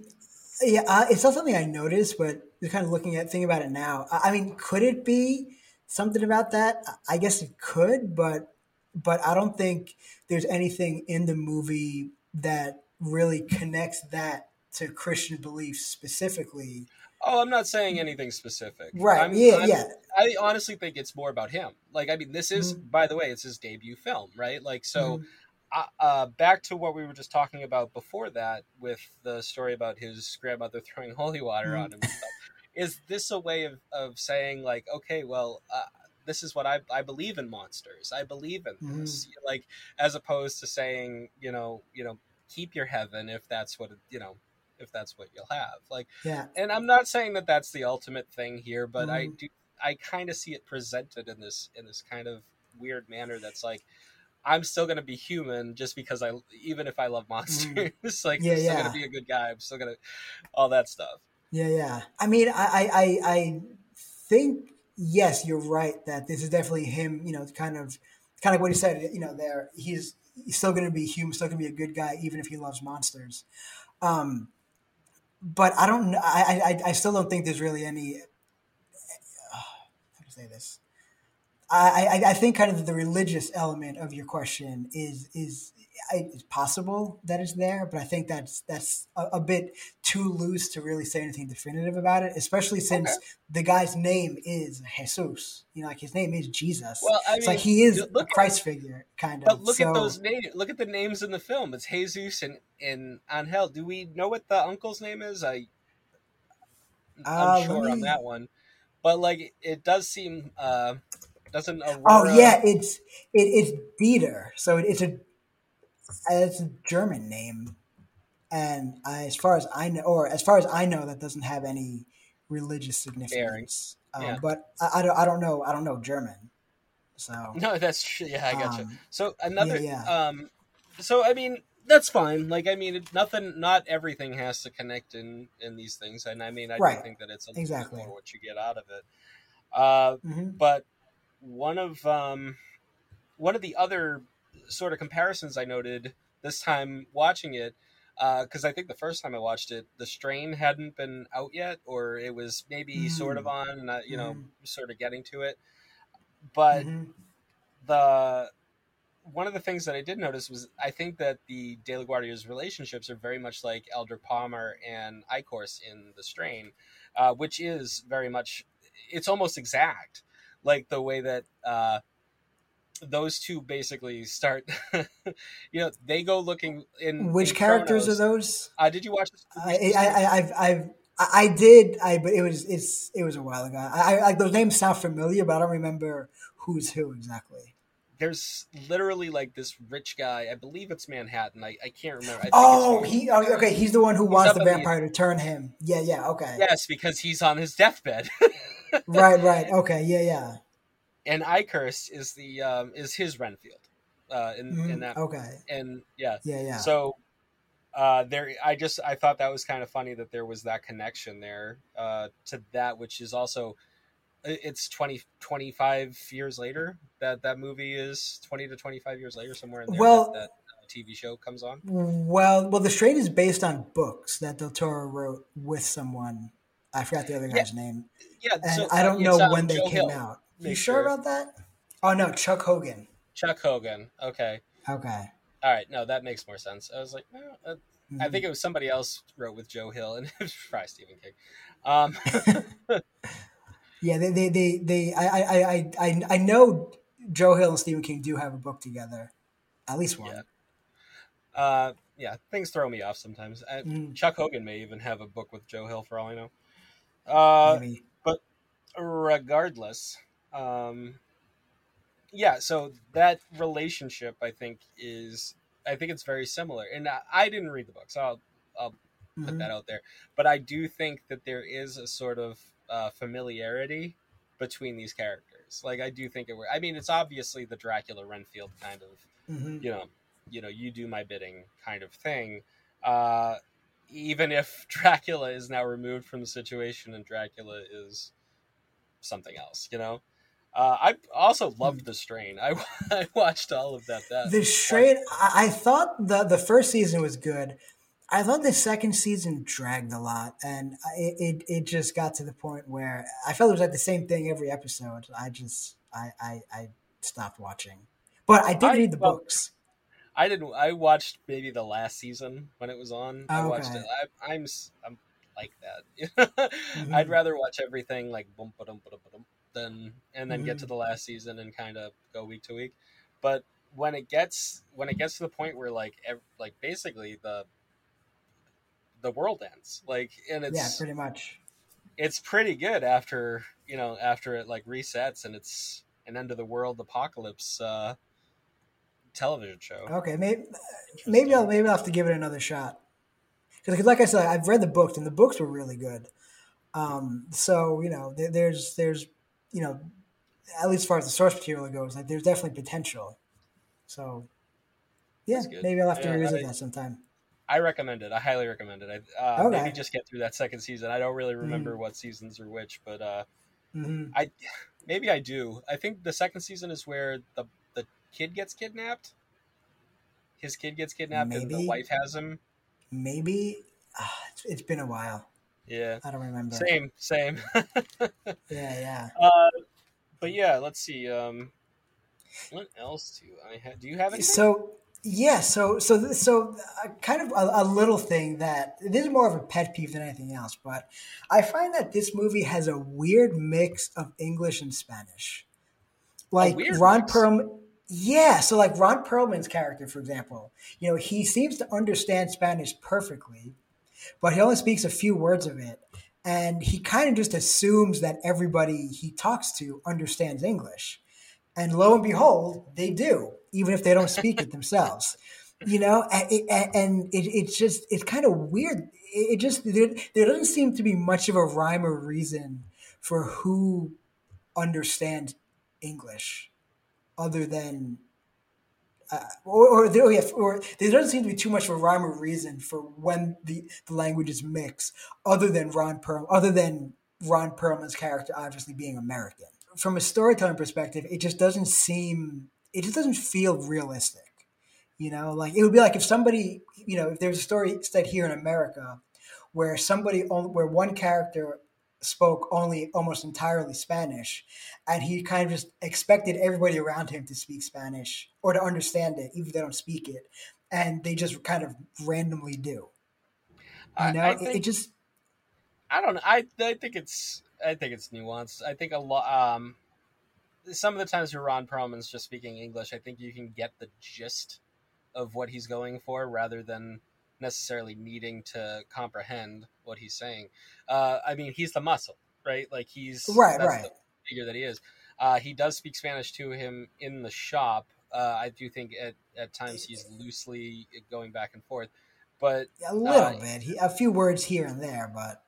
yeah, uh, it's not something I noticed, but just kind of looking at thinking about it now. I, I mean, could it be something about that? I guess it could, but but I don't think there's anything in the movie that really connects that to Christian beliefs specifically. Oh, I'm not saying anything specific. Right. I'm, yeah. I'm, yeah. I honestly think it's more about him. Like, I mean, this is, mm-hmm. by the way, it's his debut film, right? Like, so mm-hmm. uh, uh, back to what we were just talking about before that, with the story about his grandmother throwing holy water Mm. on him. Is this a way of, of saying like, okay, well, uh, this is what I I believe in monsters. I believe in Mm-hmm. this. Like as opposed to saying, you know, you know, keep your heaven if that's what you know, if that's what you'll have. Like, Yeah. and I'm not saying that that's the ultimate thing here, but I Mhm. do I kind of see it presented in this in this kind of weird manner that's like I'm still gonna be human just because I even if I love monsters, like Mm-hmm. Yeah, I'm still yeah. gonna be a good guy. I'm still gonna all that stuff. Yeah, yeah. I mean, I, I, I, I think yes, you're right that this is definitely him. You know, kind of, kind of what he said. You know, there he's he's still going to be human, still going to be a good guy, even if he loves monsters. Um, but I don't. I, I, I still don't think there's really any. how to say this? I, I, I think kind of the religious element of your question is is it's possible that it's there, but I think that's that's a, a bit too loose to really say anything definitive about it, especially since Okay. the guy's name is Jesus. You know, like his name is Jesus. Well, I it's like mean, he is a at- Christ figure, kind of. But look So- at those names. Look at the names in the film. It's Jesus and and Angel. Do we know what the uncle's name is? I Uh, I'm sure let on that one, but like it does seem uh doesn't Oh yeah, it's it, it's Dieter. So it, it's a it's a German name, and I, as far as I know, or as far as I know, that doesn't have any religious significance. Um, Yeah. But I, I don't I don't know I don't know German, so No, that's true. Yeah, I got you. um, So another, yeah. um, so I mean, that's fine. Like, I mean, nothing, not everything has to connect in in these things, and I mean, I Right. do think that it's a Exactly. more what you get out of it. Uh, mhm. but one of um, one of the other sort of comparisons I noted this time watching it, because I think the first time I watched it, the strain hadn't been out yet, or it was maybe sort of Mm. on, and I- you know, Mhm. sort of getting to it. But Mhm. the one of the things that I did notice was I think that the De La Guardia's relationships are very much like Eldred Palmer and Eichhorst in The Strain, uh, which is very much it's almost exact, like the way that uh, those two basically start. you know, they go looking in which in characters Cronos. are those? Uh, did you watch this? I, I, I, I've, I've, I did, I, but it was, it's, it was a while ago. I, I like those names sound familiar, but I don't remember who's who exactly. There's literally like this rich guy. I believe it's Manhattan. I, I can't remember. I think Oh, it's he, oh, okay, he's the one who wants the in the- vampire to turn him. Yeah, yeah, okay. Yes, because he's on his deathbed. Right, right, okay, yeah, yeah. And Eichhorst is the um, is his Renfield uh, in in Mhm, that Okay, and yeah. yeah, yeah. So uh, there, I just I thought that was kind of funny that there was that connection there uh, to that, which is also it's 20, 25 years later that that movie is twenty to twenty five years later somewhere in there. Well- that, that uh, TV show comes on. Well, well, the strain is based on books that Del Toro wrote with someone. I forgot the other guy's name, Yeah, and so, I don't uh, know um, when they Joe came Hill. out. You sure sure. about that? Oh no, Chuck Hogan. Chuck Hogan. Okay, Okay. all right, no, that makes more sense. I was like, eh, uh, I Mhm. think it was somebody else wrote with Joe Hill, and it was probably Stephen King. Um, Yeah, they, they, they, they I, I, I, I, I know Joe Hill and Stephen King do have a book together, at least one. Yeah. uh, yeah, things throw me off sometimes. I, Mhm. Chuck Hogan may even have a book with Joe Hill for all I know. Uh, Maybe. regardless, um, yeah. So that relationship, I think, is I think it's very similar. And I, I didn't read the book, so I'll I'll put Mhm. that out there. But I do think that there is a sort of uh, familiarity between these characters. Like I do think it. Were, I mean, it's obviously the Dracula Renfield kind of Mhm. you know, you know, you do my bidding kind of thing. Uh, even if Dracula is now removed from the situation and Dracula is something else, you know. Uh, I also loved the strain. I, I watched all of that. that The Strain, I, I thought the the first season was good. I thought the second season dragged a lot, and it, it it just got to the point where I felt it was like the same thing every episode. I just I I, I stopped watching, but I did I- read the well, books. I didn't. I watched maybe the last season when it was on. I Oh, watched it. I, I'm s- I'm like that. I'd Mhm. rather watch everything like boom ba dum ba dum ba dum than and then get to Mhm. the last season and kind of go week to week. But when it gets when it gets to the point where like ev- like basically the the world ends like and it's yeah, pretty much. it's pretty good after you know after it like resets and it's an end of the world apocalypse uh television show Okay, maybe maybe I'll maybe I'll have to give it another shot. Because, like I said, I've read the books and the books were really good. Um, so you know, there, there's there's you know, at least as far as the source material goes, like there's definitely potential. So yeah, maybe I'll have to Yeah, revisit I- that sometime. i recommend it. I highly recommend it. I, uh, Okay. maybe just get through that second season. I don't really remember what seasons are which but uh hmm i maybe i do. I think the second season is where the the kid gets kidnapped. His kid gets kidnapped and the wife has him. Maybe. Ah, it's, it's been a while. Yeah I don't remember. same same Yeah, yeah. Uh, but yeah, let's see. Um, what else do I have? Do you have anything? So yeah, so so so uh, kind of a, a little thing that this is more of a pet peeve than anything else, but I find that this movie has a weird mix of English and Spanish. Like Ron mix? Perlman, yeah. So like Ron Perlman's character, for example, you know, he seems to understand Spanish perfectly, but he only speaks a few words of it, and he kind of just assumes that everybody he talks to understands English. And lo and behold, they do, even if they don't speak it themselves. You know, and it, and it, it's just it's kind of weird. It just there, there doesn't seem to be much of a rhyme or reason for who understands English, other than uh, or, or, there, yeah, or there doesn't seem to be too much of a rhyme or reason for when the, the languages mix, other than Ron Perl, other than Ron Perlman's character obviously being American. From a storytelling perspective, it just doesn't seem, it just doesn't feel realistic. You know, like it would be like if somebody, you know, if there's a story set here in America where somebody, where one character spoke only almost entirely Spanish, and he kind of just expected everybody around him to speak Spanish or to understand it, even if they don't speak it, and they just kind of randomly do. You I- know, I it, it just I don't know. I I think it's I think it's nuanced. I think a lot. Um, some of the times where Ron Perlman's just speaking English, I think you can get the gist of what he's going for rather than necessarily needing to comprehend what he's saying. Uh, I mean, he's the muscle, right? Like he's Right, right. the figure that he is. Uh, he does speak Spanish to him in the shop. Uh, I do think at, at times he's loosely going back and forth, but a little uh, bit, he, a few words here and there, but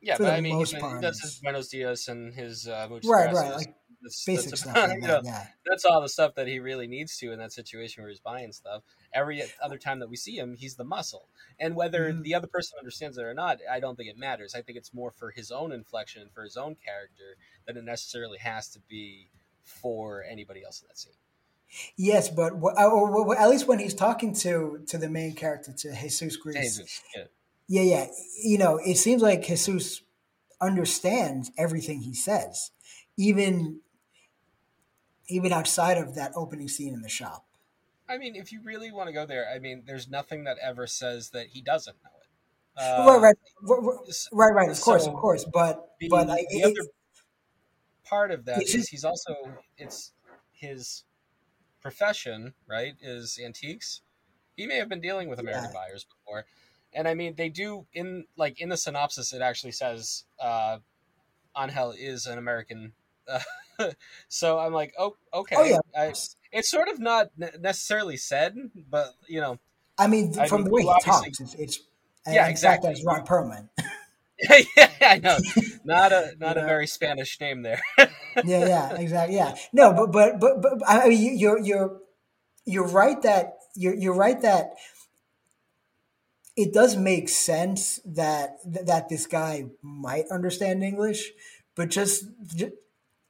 Yeah, but the I mean, he, he does his Buenos Dias and his uh, right, right, like That's- basic that's stuff about- like you that. know, Yeah, that's all the stuff that he really needs to in that situation where he's buying stuff. Every other time that we see him, he's the muscle. And whether Mhm. the other person understands it or not, I don't think it matters. I think it's more for his own inflection and for his own character than it necessarily has to be for anybody else in that scene. yes, but uh, or, or at least when he's talking to to the main character, to Jesus Gris, Jesus, yeah. Yeah, yeah. You know, it seems like Jesus understands everything he says, even even outside of that opening scene in the shop. I mean, if you really want to go there, I mean, there's nothing that ever says that he doesn't know it. Uh, right, right, right, right, right. Of course, of course. But the, but I, the other part of that is he's also it's his profession right is antiques he may have been dealing with american Yeah. buyers before and i mean they do in like in the synopsis it actually says uh angel is an american uh, so i'm like oh okay oh yeah. I, it's sort of not necessarily said but you know I mean, I from mean, the way he well, talks, it's, it's Yeah, and the fact that exactly. it's Ron Perlman. yeah i know not a not You a very spanish name there yeah, yeah, exactly. Yeah, no, but but but but I mean, you- you're you're you're right that you're you're right that it does make sense that that this guy might understand English, but just ju-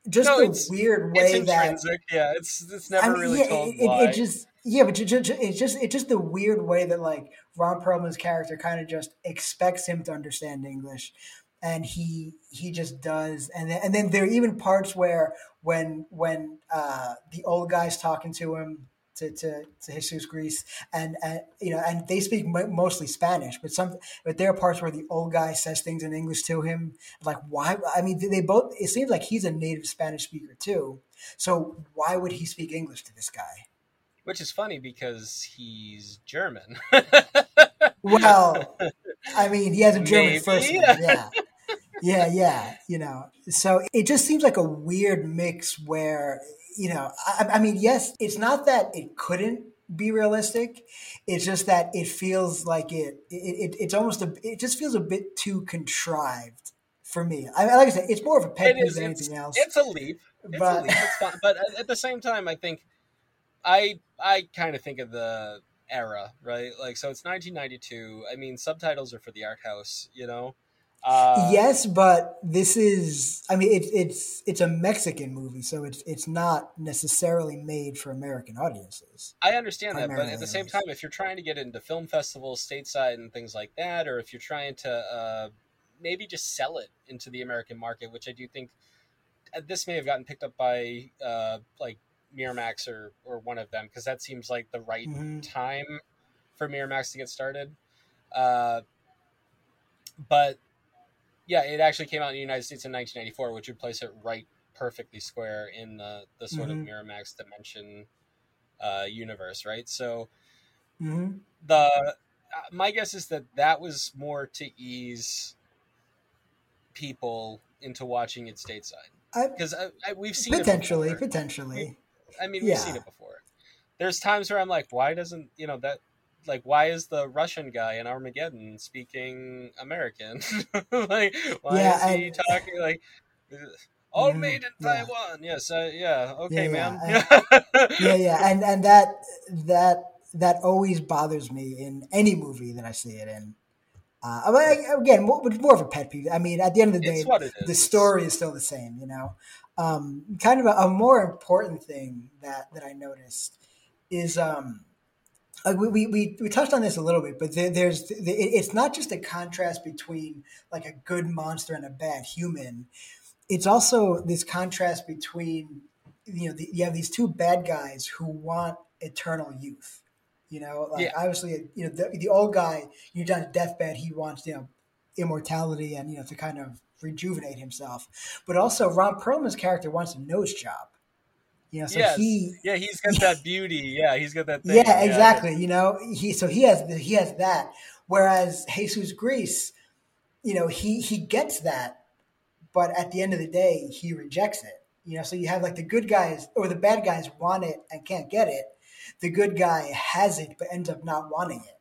just No, the it's- weird it's way that intrinsic yeah it's it's never I mean, really yeah, told it, why it, it just yeah, but it's just it's just the weird way that like Ron Perlman's character kind of just expects him to understand English, and he he just does, and then, and then there are even parts where when when uh, the old guy's talking to him. To, to, to Jesus Gris and, and you know and they speak mo- mostly Spanish but some but there are parts where the old guy says things in English to him like why I mean they both it seems like he's a native Spanish speaker too so why would he speak English to this guy which is funny because he's German. well, I mean, he has a German Maybe. first name. Yeah. Yeah, yeah. You know, so it just seems like a weird mix where, you know, I, I mean, yes, it's not that it couldn't be realistic. It's just that it feels like it, it, it it's almost a, it just feels a bit too contrived for me. I like I said, it's more of a pet peeve than anything else. it's a leap. It's a But- leap. It's. But at- at the same time, I think I I kind of think of the era, right? Like, so it's 1992. I mean, subtitles are for the art house, you know. Uh, yes, but this is I mean it's it's it's a Mexican movie, so it's it's not necessarily made for American audiences. I understand that, but at the same time, if you're trying to get into film festivals stateside and things like that, or if you're trying to uh, maybe just sell it into the American market, which I do think uh, this may have gotten picked up by uh, like Miramax or or one of them, because that seems like the right Mhm. time for Miramax to get started. Uh, but yeah, it actually came out in the United States in 1994, which would place it right perfectly square in the, the sort Mhm. of Miramax dimension uh, universe, right? So hmm the uh, my guess is that that was more to ease people into watching it stateside because I, I, we've seen potentially, it before. potentially. I mean, we've seen it before. There's times where I'm like, why doesn't you know that? Like, why is the Russian guy in Armageddon speaking American? like, why Yeah, is he and- talking like? All Mhm, made in yeah. Taiwan. Yes, uh, yeah. Okay, Yeah, ma'am. yeah, yeah, and and that that that always bothers me in any movie that I see it in. Uh, but again, more, more of a pet peeve. I mean, at the end of the day, It's what it is. the story is still the same. You know, um, kind of a, a more important thing that that I noticed is um, Uh, like we, we, we, touched on this a little bit, but there, there's it, it's not just a contrast between like a good monster and a bad human. It's also this contrast between you know the, you have these two bad guys who want eternal youth. You know, like Yeah. obviously, you know the, the old guy, you're down to deathbed. He wants you know immortality and you know to kind of rejuvenate himself. But also, Ron Perlman's character wants a nose job. You know, so yes. he yeah, he's got that beauty. Yeah, he's got that thing. yeah, exactly. You know, he so he has he has that. Whereas Jesus Gris, you know, he he gets that, but at the end of the day, he rejects it. You know, so you have like the good guys or the bad guys want it and can't get it. The good guy has it but ends up not wanting it.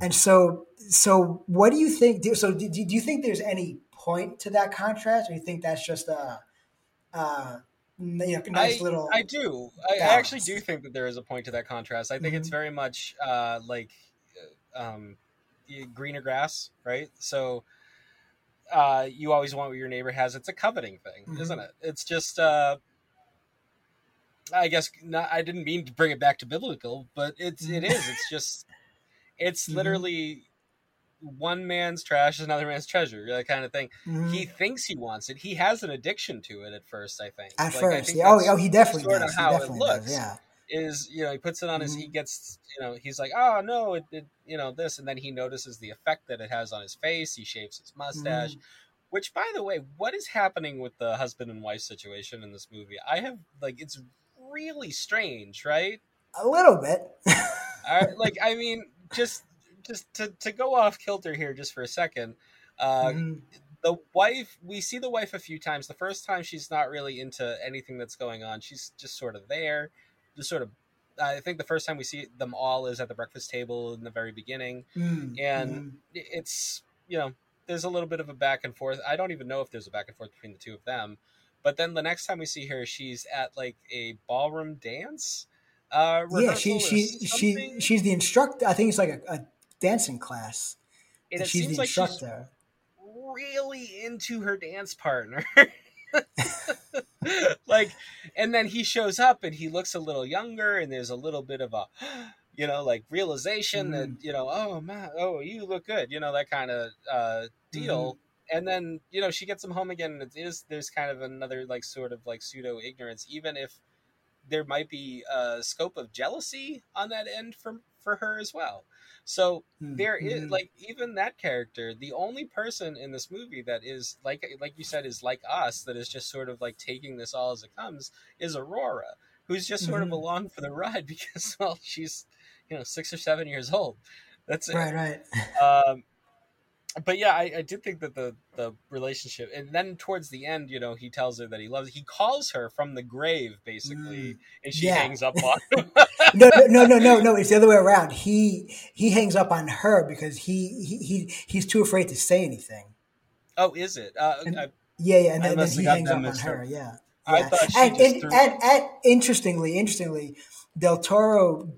And so, so what do you think? do- So, do, do you think there's any point to that contrast, or you think that's just a, uh, you know, nice I, little? I do. I, I actually do think that there is a point to that contrast. I think it's Mhm. very much uh, like uh, um, greener grass, right? So uh, you always want what your neighbor has. It's a coveting thing, Mhm. isn't it? It's just. Uh, I guess not, I didn't mean to bring it back to biblical, but it's it is. It's just it's Mhm. literally one man's trash is another man's treasure, that kind of thing. Mhm. He thinks he wants it. He has an addiction to it at first. I think. at Like, I first, think yeah. oh, oh, he definitely sort of how he it looks. does. Yeah. is you know he puts it on his he Mhm. gets you know he's like oh no it, it you know this and then he notices the effect that it has on his face he shaves his mustache Mhm. which by the way what is happening with the husband and wife situation in this movie i have like it's really strange right A little bit. I, like i mean just just to, to go off kilter here just for a second uh Mhm. the wife we see the wife a few times. The first time she's not really into anything that's going on. She's just sort of there just sort of i think the first time we see them all is at the breakfast table in the very beginning. Mm, and it's you know there's a little bit of a back and forth. I don't even know if there's a back and forth between the two of them. But then the next time we see her she's at like a ballroom dance uh yeah, she she she she's the instructor. I think it's like a, a dancing class. and and it she's seems the like she's really into her dance partner. like, and then he shows up and he looks a little younger, and there's a little bit of a, you know, like realization that Mm. you know, oh man, oh you look good, you know, that kind of uh, deal. Mm-hmm. And then you know she gets him home again, and it is there's kind of another like sort of like pseudo ignorance, even if there might be a scope of jealousy on that end for for her as well. So Mm, there is mhm. like even that character the only person in this movie that is like like you said is like us that is just sort of like taking this all as it comes is aurora who's just sort Mhm. of along for the ride because well she's you know six or seven years old. That's it. Right, right. Um, but yeah, I, I did think that the the relationship, and then towards the end, you know, he tells her that he loves. He calls her from the grave, basically, and she Yeah. hangs up on him. No, no, no, no, no. It's the other way around. He he hangs up on her because he he, he he's too afraid to say anything. oh, is it? Uh, And- I, Yeah, yeah, and then, then he hangs up on her. up. Yeah, I yeah. and, and, threw- and, and interestingly, interestingly, Del Toro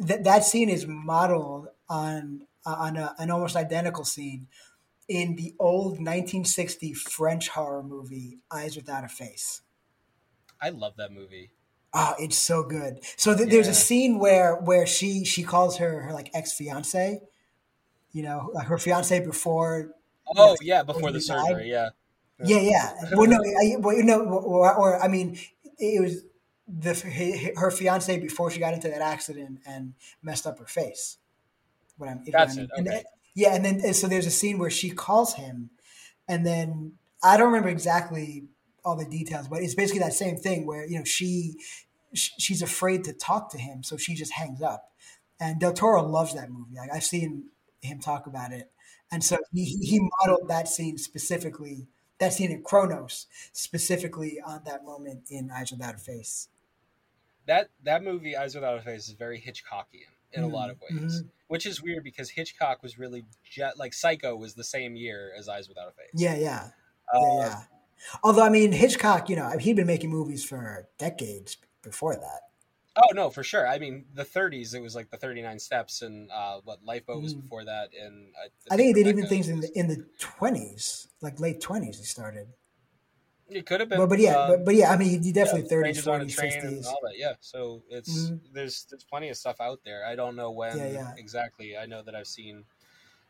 that that scene is modeled on Uh, on a, an almost identical scene in the old 1960 French horror movie Eyes Without a Face. I love that movie. Oh, it's so good. So th- there's a scene where where she she calls her her like ex fiance, you know, uh, her fiance before. Oh yeah, before the he died? surgery. Yeah. Yeah, yeah. Well, no, I, well, you know, or, or I mean, it was the her fiance before she got into that accident and messed up her face. What I'm, if That's I mean. it, And okay. then- yeah, and then and so there's a scene where she calls him, and then I don't remember exactly all the details, but it's basically that same thing where you know she sh- she's afraid to talk to him, so she just hangs up. And Del Toro loves that movie. Like I've seen him talk about it, and so he he he modeled that scene specifically. That scene in Cronos specifically on that moment in Eyes Without a Face. That that movie, Eyes Without a Face, is very Hitchcockian in a Mm, lot of ways, mhm. which is weird because Hitchcock was really jet like Psycho was the same year as Eyes Without a Face. Yeah, yeah, Uh, yeah, yeah. Although I mean Hitchcock, you know, he'd been making movies for decades before that. Oh no, for sure. I mean, the 30s, it was like the 39 Steps, and uh, what Lifeboat was Mm. before that, and uh, I think he did even things in the in the twenties, like late twenties. He started, It could have been, but but yeah, uh, but, but yeah, I mean, he definitely yeah, thirties, Strangers on a forties, Train and fifties. all that. Yeah, so it's Mhm. there's there's plenty of stuff out there. I don't know when Yeah, yeah. exactly. I know that I've seen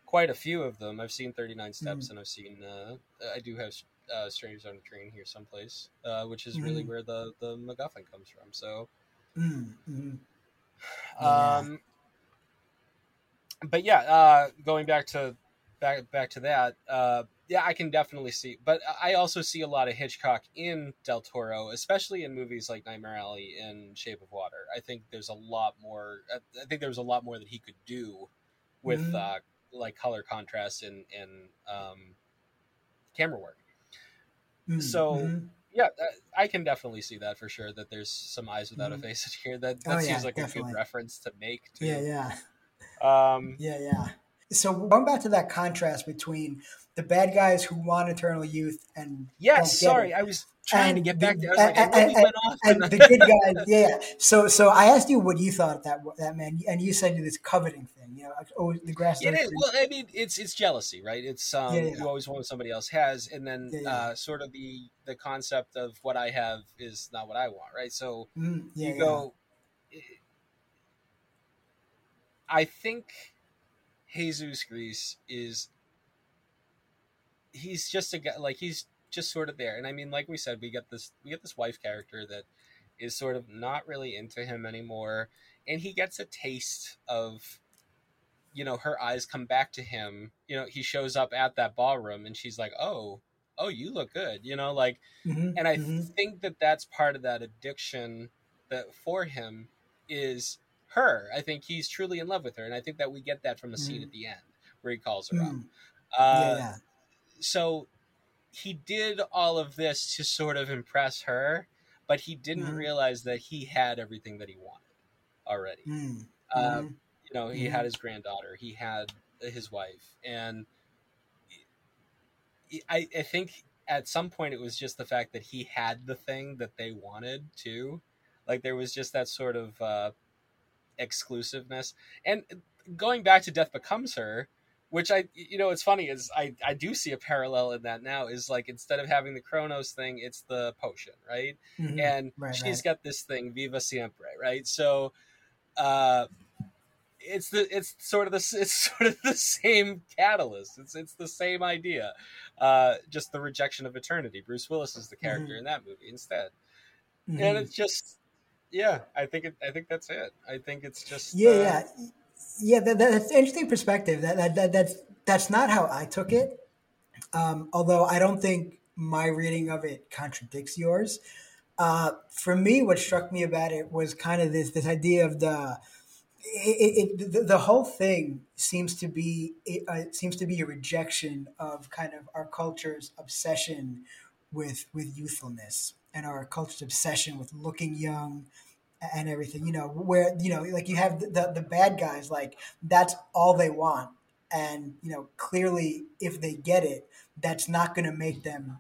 quite a few of them. I've seen 39 Steps, Mm. and I've seen uh, I do have uh, Strangers on a Train here someplace, uh, which is really Mhm. where the the MacGuffin comes from. So. Mm, mhm. Yeah. Um, but yeah, uh, going back to back back to that, uh, yeah, I can definitely see. But I also see a lot of Hitchcock in Del Toro, especially in movies like Nightmare Alley and Shape of Water. I think there's a lot more. I think there's a lot more that he could do with Mhm. uh, like color contrast and and um, camera work. Mm, So, mhm. Yeah, uh, I can definitely see that for sure. That there's some eyes without Mhm. a face in here. That that Oh, seems yeah, like a good reference to make. Too. yeah, yeah. Um, Yeah, yeah. So going back to that contrast between the bad guys who want eternal youth and Yes, sorry, it, I was trying to And get the- back there. I was like, I and- and- went off. and the good guys, yeah. So, so I asked you what you thought of that that man, and you said this coveting thing. You know, oh, the grass. It is is. Well, I mean, it's it's jealousy, right? It's um, Yeah, yeah. you always want what somebody else has, and then Yeah. Uh, sort of the the concept of what I have is not what I want, right? So Mm, you go. I think Jesus Gris is. He's just a guy, like he's just sort of there, and I mean, like we said, we get this we get this wife character that is sort of not really into him anymore, and he gets a taste of, you know, her eyes come back to him. You know, he shows up at that ballroom, and she's like, "Oh, oh, you look good," you know, like Mhm, and I mhm. think that that's part of that addiction that for him is her. I think he's truly in love with her, and I think that we get that from the scene Mhm. at the end where he calls her up. Mm, Uh, yeah. So he did all of this to sort of impress her, but he didn't Mhm. realize that he had everything that he wanted already. Mm, Uh, mhm. you know, he had his granddaughter, he had his wife, and I, I think at some point it was just the fact that he had the thing that they wanted too. Like there was just that sort of uh, exclusiveness. And going back to Death Becomes Her, which I, you know, it's funny is I, I do see a parallel in that now. Is like instead of having the Cronos thing, it's the potion, right? Mhm. and Right, she's right. got this thing viva siempre right so uh it's the it's sort of the it's sort of the same catalyst it's it's the same idea uh just the rejection of eternity bruce willis is the character Mhm. in that movie instead Mhm. and it's just yeah i think it i think that's it i think it's just Yeah, uh, yeah, yeah. That, that's an interesting perspective. That, that, that that's that's not how I took it. Um, although I don't think my reading of it contradicts yours. Uh, for me, what struck me about it was kind of this this idea of the it, it, the, the, whole thing seems to be it uh, seems to be a rejection of kind of our culture's obsession with with youthfulness and our culture's obsession with looking young and everything you know where you know like you have the, the, the bad guys like that's all they want and you know clearly if they get it that's not going to make them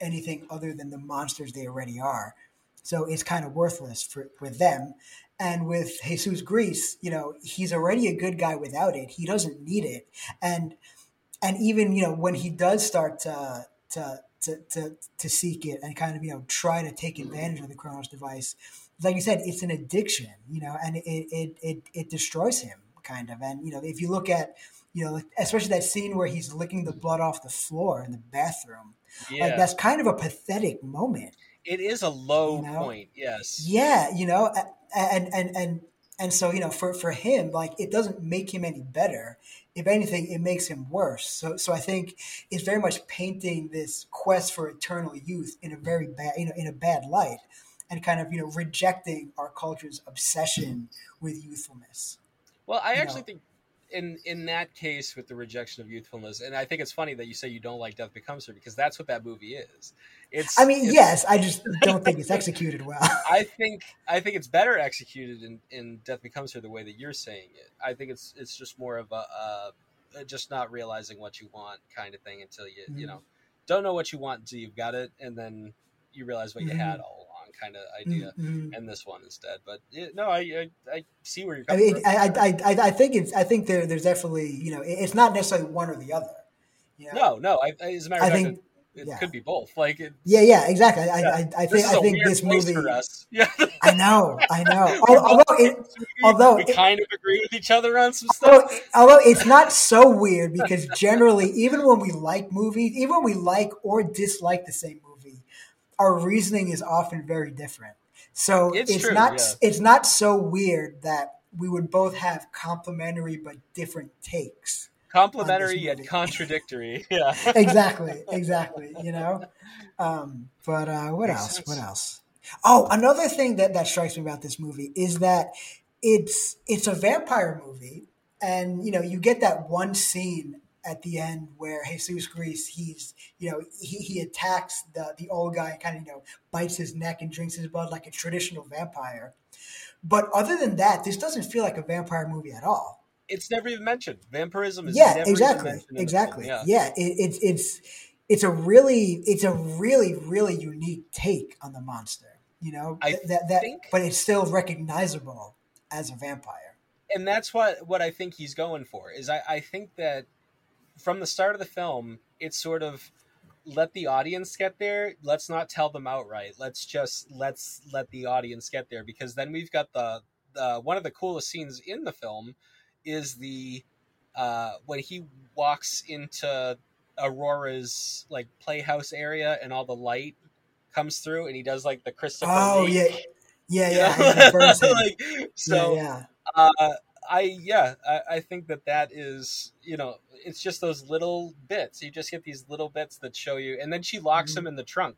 anything other than the monsters they already are so it's kind of worthless for with them and with Jesus Gris, you know, he's already a good guy without it. He doesn't need it. And and even, you know, when he does start to to to, to, to seek it and kind of, you know, try to take mm-hmm. advantage of the Cronos device, like you said, it's an addiction, you know, and it it it, it destroys him kind of. And, you know, if you look at you know, especially that scene where he's licking the blood off the floor in the bathroom. Yeah. Like that's kind of a pathetic moment. It is a low you know? point, yes. Yeah, you know, and and and and so you know for for him like it doesn't make him any better if anything it makes him worse so so i think it's very much painting this quest for eternal youth in a very bad you know in a bad light and kind of you know rejecting our culture's obsession with youthfulness well i actually know? think in in that case with the rejection of youthfulness, and I think it's funny that you say you don't like Death Becomes Her because that's what that movie is. It's. I mean, it's, yes, I just don't think it's executed well. I think I think it's better executed in, in Death Becomes Her the way that you're saying it. I think it's it's just more of a, a just not realizing what you want kind of thing until you mm-hmm. you know don't know what you want until you've got it, and then you realize what mm-hmm. you had all along kind of idea, mm-hmm. and this one instead. But it, no, I, I, I see where you're coming I mean, from. I, I, I think it's I think there, there's definitely you know it's not necessarily one or the other. You know? No, no. I, as a matter of fact, think, it, yeah. could be both. Like yeah, yeah, exactly. I, yeah. I, I, think I think this movie. Yeah, I know, I know. although it, although we it, kind of agree with each other on some stuff. Although, although it's not so weird because generally, even when we like movies, even when we like or dislike the same movie our reasoning is often very different. So it's, it's true, not yeah. it's not so weird that we would both have complementary but different takes. Complementary yet contradictory. Yeah. exactly. Exactly. You know. Um, but uh, what Makes else? Sense. What else? Oh, another thing that that strikes me about this movie is that it's it's a vampire movie, and you know you get that one scene at the end where Jesus Gris, he's you know he, he attacks the the old guy and kind of you know bites his neck and drinks his blood like a traditional vampire. But other than that, this doesn't feel like a vampire movie at all. It's never even mentioned. Vampirism is yeah, exactly, exactly. Yeah, yeah it, it's it's it's a really it's a really really unique take on the monster. You know I that that, think, but it's still recognizable as a vampire. And that's what what I think he's going for. Is I, I think that from the start of the film, it's sort of let the audience get there. Let's not tell them outright. Let's just let's let the audience get there because then we've got the, the one of the coolest scenes in the film is the uh, when he walks into Aurora's like playhouse area and all the light comes through and he does like the Christopher. Oh yeah, yeah, yeah. yeah. like, so yeah. yeah. Uh, I yeah, I, I, think that that is you know it's just those little bits. You just get these little bits that show you, and then she locks mm-hmm. him in the trunk,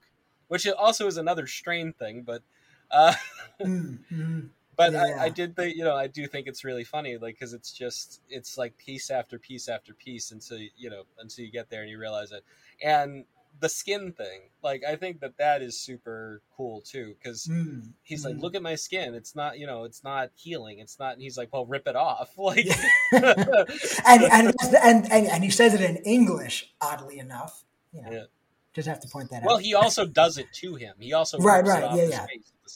which also is another strain thing. But uh, mm-hmm. But yeah. I, I, did think you know I do think it's really funny, like because it's just it's like piece after piece after piece until you know until you get there and you realize it, and the skin thing like i think that that is super cool too because mm, he's mm. like look at my skin. It's not you know it's not healing. It's not and he's like well rip it off. Like and, and, and and and he says it in english oddly enough. Yeah, yeah. just have to point that well, out. well he also does it to him. He also right right. yeah yeah.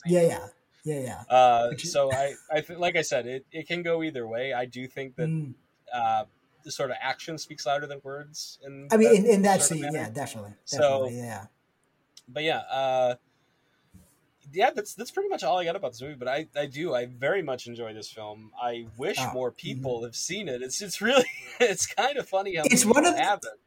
yeah yeah yeah yeah uh, so i i th- like i said it, it can go either way i do think that mm. uh, the sort of action speaks louder than words. In I mean, in, in that scene, yeah, definitely, definitely, so, yeah. But yeah, uh, yeah, that's that's pretty much all I got about this movie. But I, I do, I very much enjoy this film. I wish oh, more people mm-hmm. have seen it. It's it's really it's kind of funny how it's one of have it.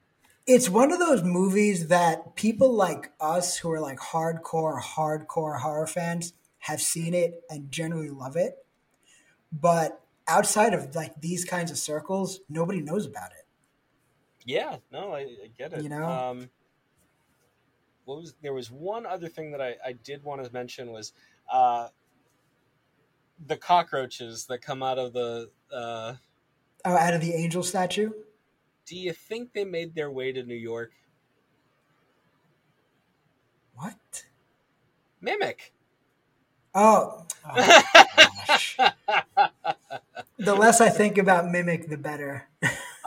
It's one of those movies that people like us who are like hardcore, hardcore horror fans have seen it and generally love it. But outside of like these kinds of circles, nobody knows about it. Yeah, no, I, I get it. You know, um, what was there was one other thing that I, I did want to mention was uh, the cockroaches that come out of the. Uh, oh, out of the angel statue. Do you think they made their way to New York? What? Mimic. Oh. oh the less I think about Mimic, the better.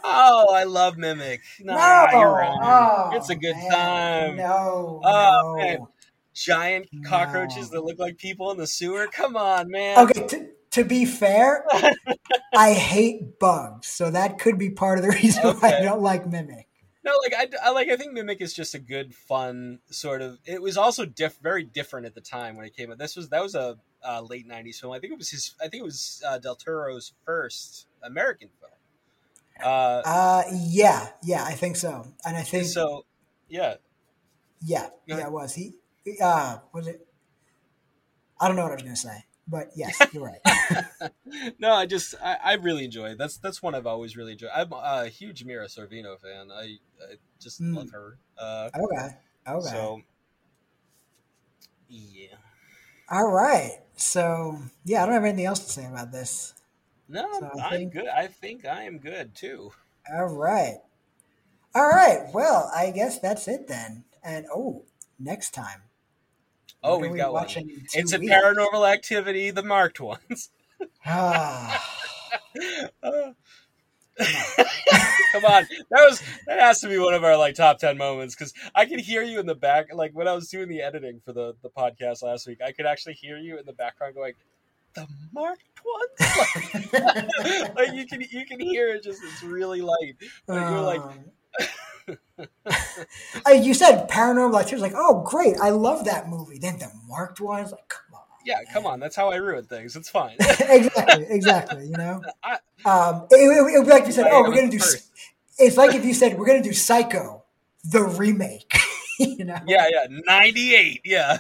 oh, I love Mimic. Nah, no, you're wrong. Oh, it's a good man. time. No. Oh, no. man. Giant cockroaches no. that look like people in the sewer. Come on, man. Okay, t- to be fair, I hate bugs, so that could be part of the reason okay. why I don't like Mimic. No, like I, I, like I think Mimic is just a good, fun sort of. It was also diff, very different at the time when it came out. This was that was a uh, late '90s film. I think it was his. I think it was uh, Del Toro's first American film. Uh, uh, yeah, yeah, I think so, and I think so. Yeah, yeah, yeah, it was he. Uh, was it? I don't know what I was gonna say. But yes, you're right. no, I just I, I, really enjoy it. That's that's one I've always really enjoyed. I'm a huge Mira Sorvino fan. I, I just mm. love her. Uh, okay. Okay. So yeah. All right. So yeah, I don't have anything else to say about this. No, so I'm think... good. I think I am good too. All right. All right. Well, I guess that's it then. And oh, next time Oh, we've we got one. It's a paranormal activity, the marked ones. Ah. Come on, that was that has to be one of our like top ten moments because I could hear you in the back. Like when I was doing the editing for the the podcast last week, I could actually hear you in the background going, "The marked ones." Like, like you can you can hear it just it's really light. But you're like, you said paranormal activity. Like, oh, great. I love that movie. Then the marked ones, like, come on. Yeah, man. come on. That's how I ruin things. It's fine. exactly. Exactly. You know, um, it, would be like you said, oh, we're going to do, first. it's like if you said, we're going to do Psycho, the remake. you know? Yeah. Yeah. 98. Yeah.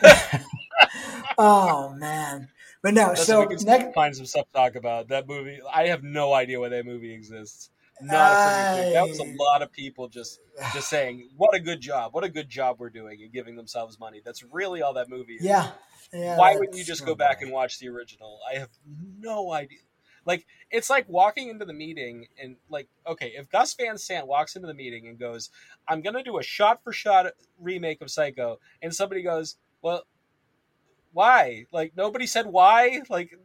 oh, man. But no, That's so next find some stuff to talk about that movie. I have no idea why that movie exists. Not I... That was a lot of people just just saying, "What a good job! What a good job we're doing," and giving themselves money. That's really all that movie is. Yeah. yeah Why wouldn't you just go back and watch the original? I have no idea. Like it's like walking into the meeting and like, okay, if Gus Van Sant walks into the meeting and goes, "I'm gonna do a shot for shot remake of Psycho," and somebody goes, "Well, why?" Like nobody said why. Like,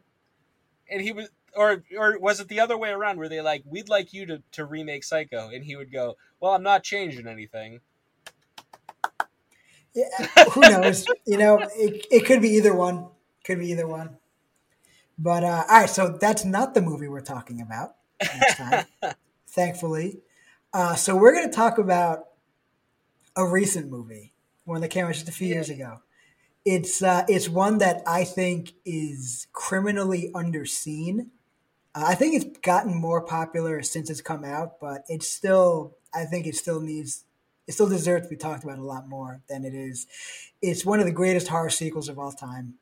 and he was or or was it the other way around where they like we'd like you to, to remake psycho and he would go well i'm not changing anything. Yeah who knows? You know it, it could be either one. Could be either one. But uh, all right so that's not the movie we're talking about next time thankfully. Uh, so we're going to talk about a recent movie one that came out just a few yeah. years ago. It's uh, it's one that I think is criminally underseen I think it's gotten more popular since it's come out, but it's still, I think it still needs, it still deserves to be talked about a lot more than it is. It's one of the greatest horror sequels of all time.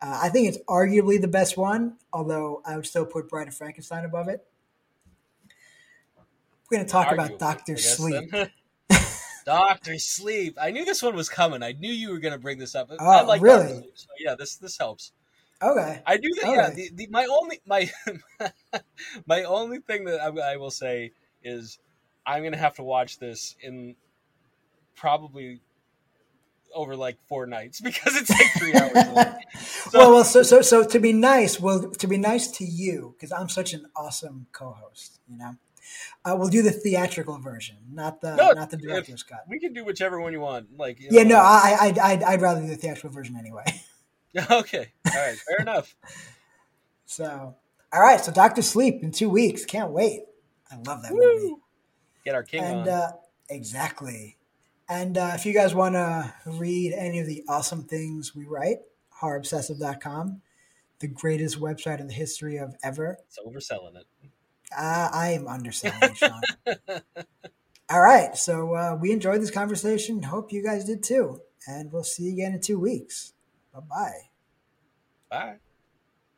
Uh, I think it's arguably the best one, although I would still put Bride of Frankenstein above it. We're going to talk about Doctor Sleep. Doctor Sleep. I knew this one was coming. I knew you were going to bring this up. Oh, I like really? so yeah, this this helps. Okay. I do think. Okay. Yeah. The, the, my only my my only thing that I, I, will say is I'm gonna have to watch this in probably over like four nights because it's like three hours. So, well, well, so so so to be nice, well, to be nice to you because I'm such an awesome co-host, you know. Uh, we'll do the theatrical version, not the no, not the director's cut. We can do whichever one you want. Like, you yeah, know, no, I I I'd, I'd rather do the theatrical version anyway. Okay. All right. Fair enough. So, all right. So, Doctor Sleep in two weeks. Can't wait. I love that Woo! movie. Get our king and, on. Uh, exactly. And uh, if you guys want to read any of the awesome things we write, horrorobsessive.com, the greatest website in the history of ever. It's overselling it. Uh, I am underselling it, Sean. All right. So uh, we enjoyed this conversation. Hope you guys did too. And we'll see you again in two weeks. Bye-bye. Bye.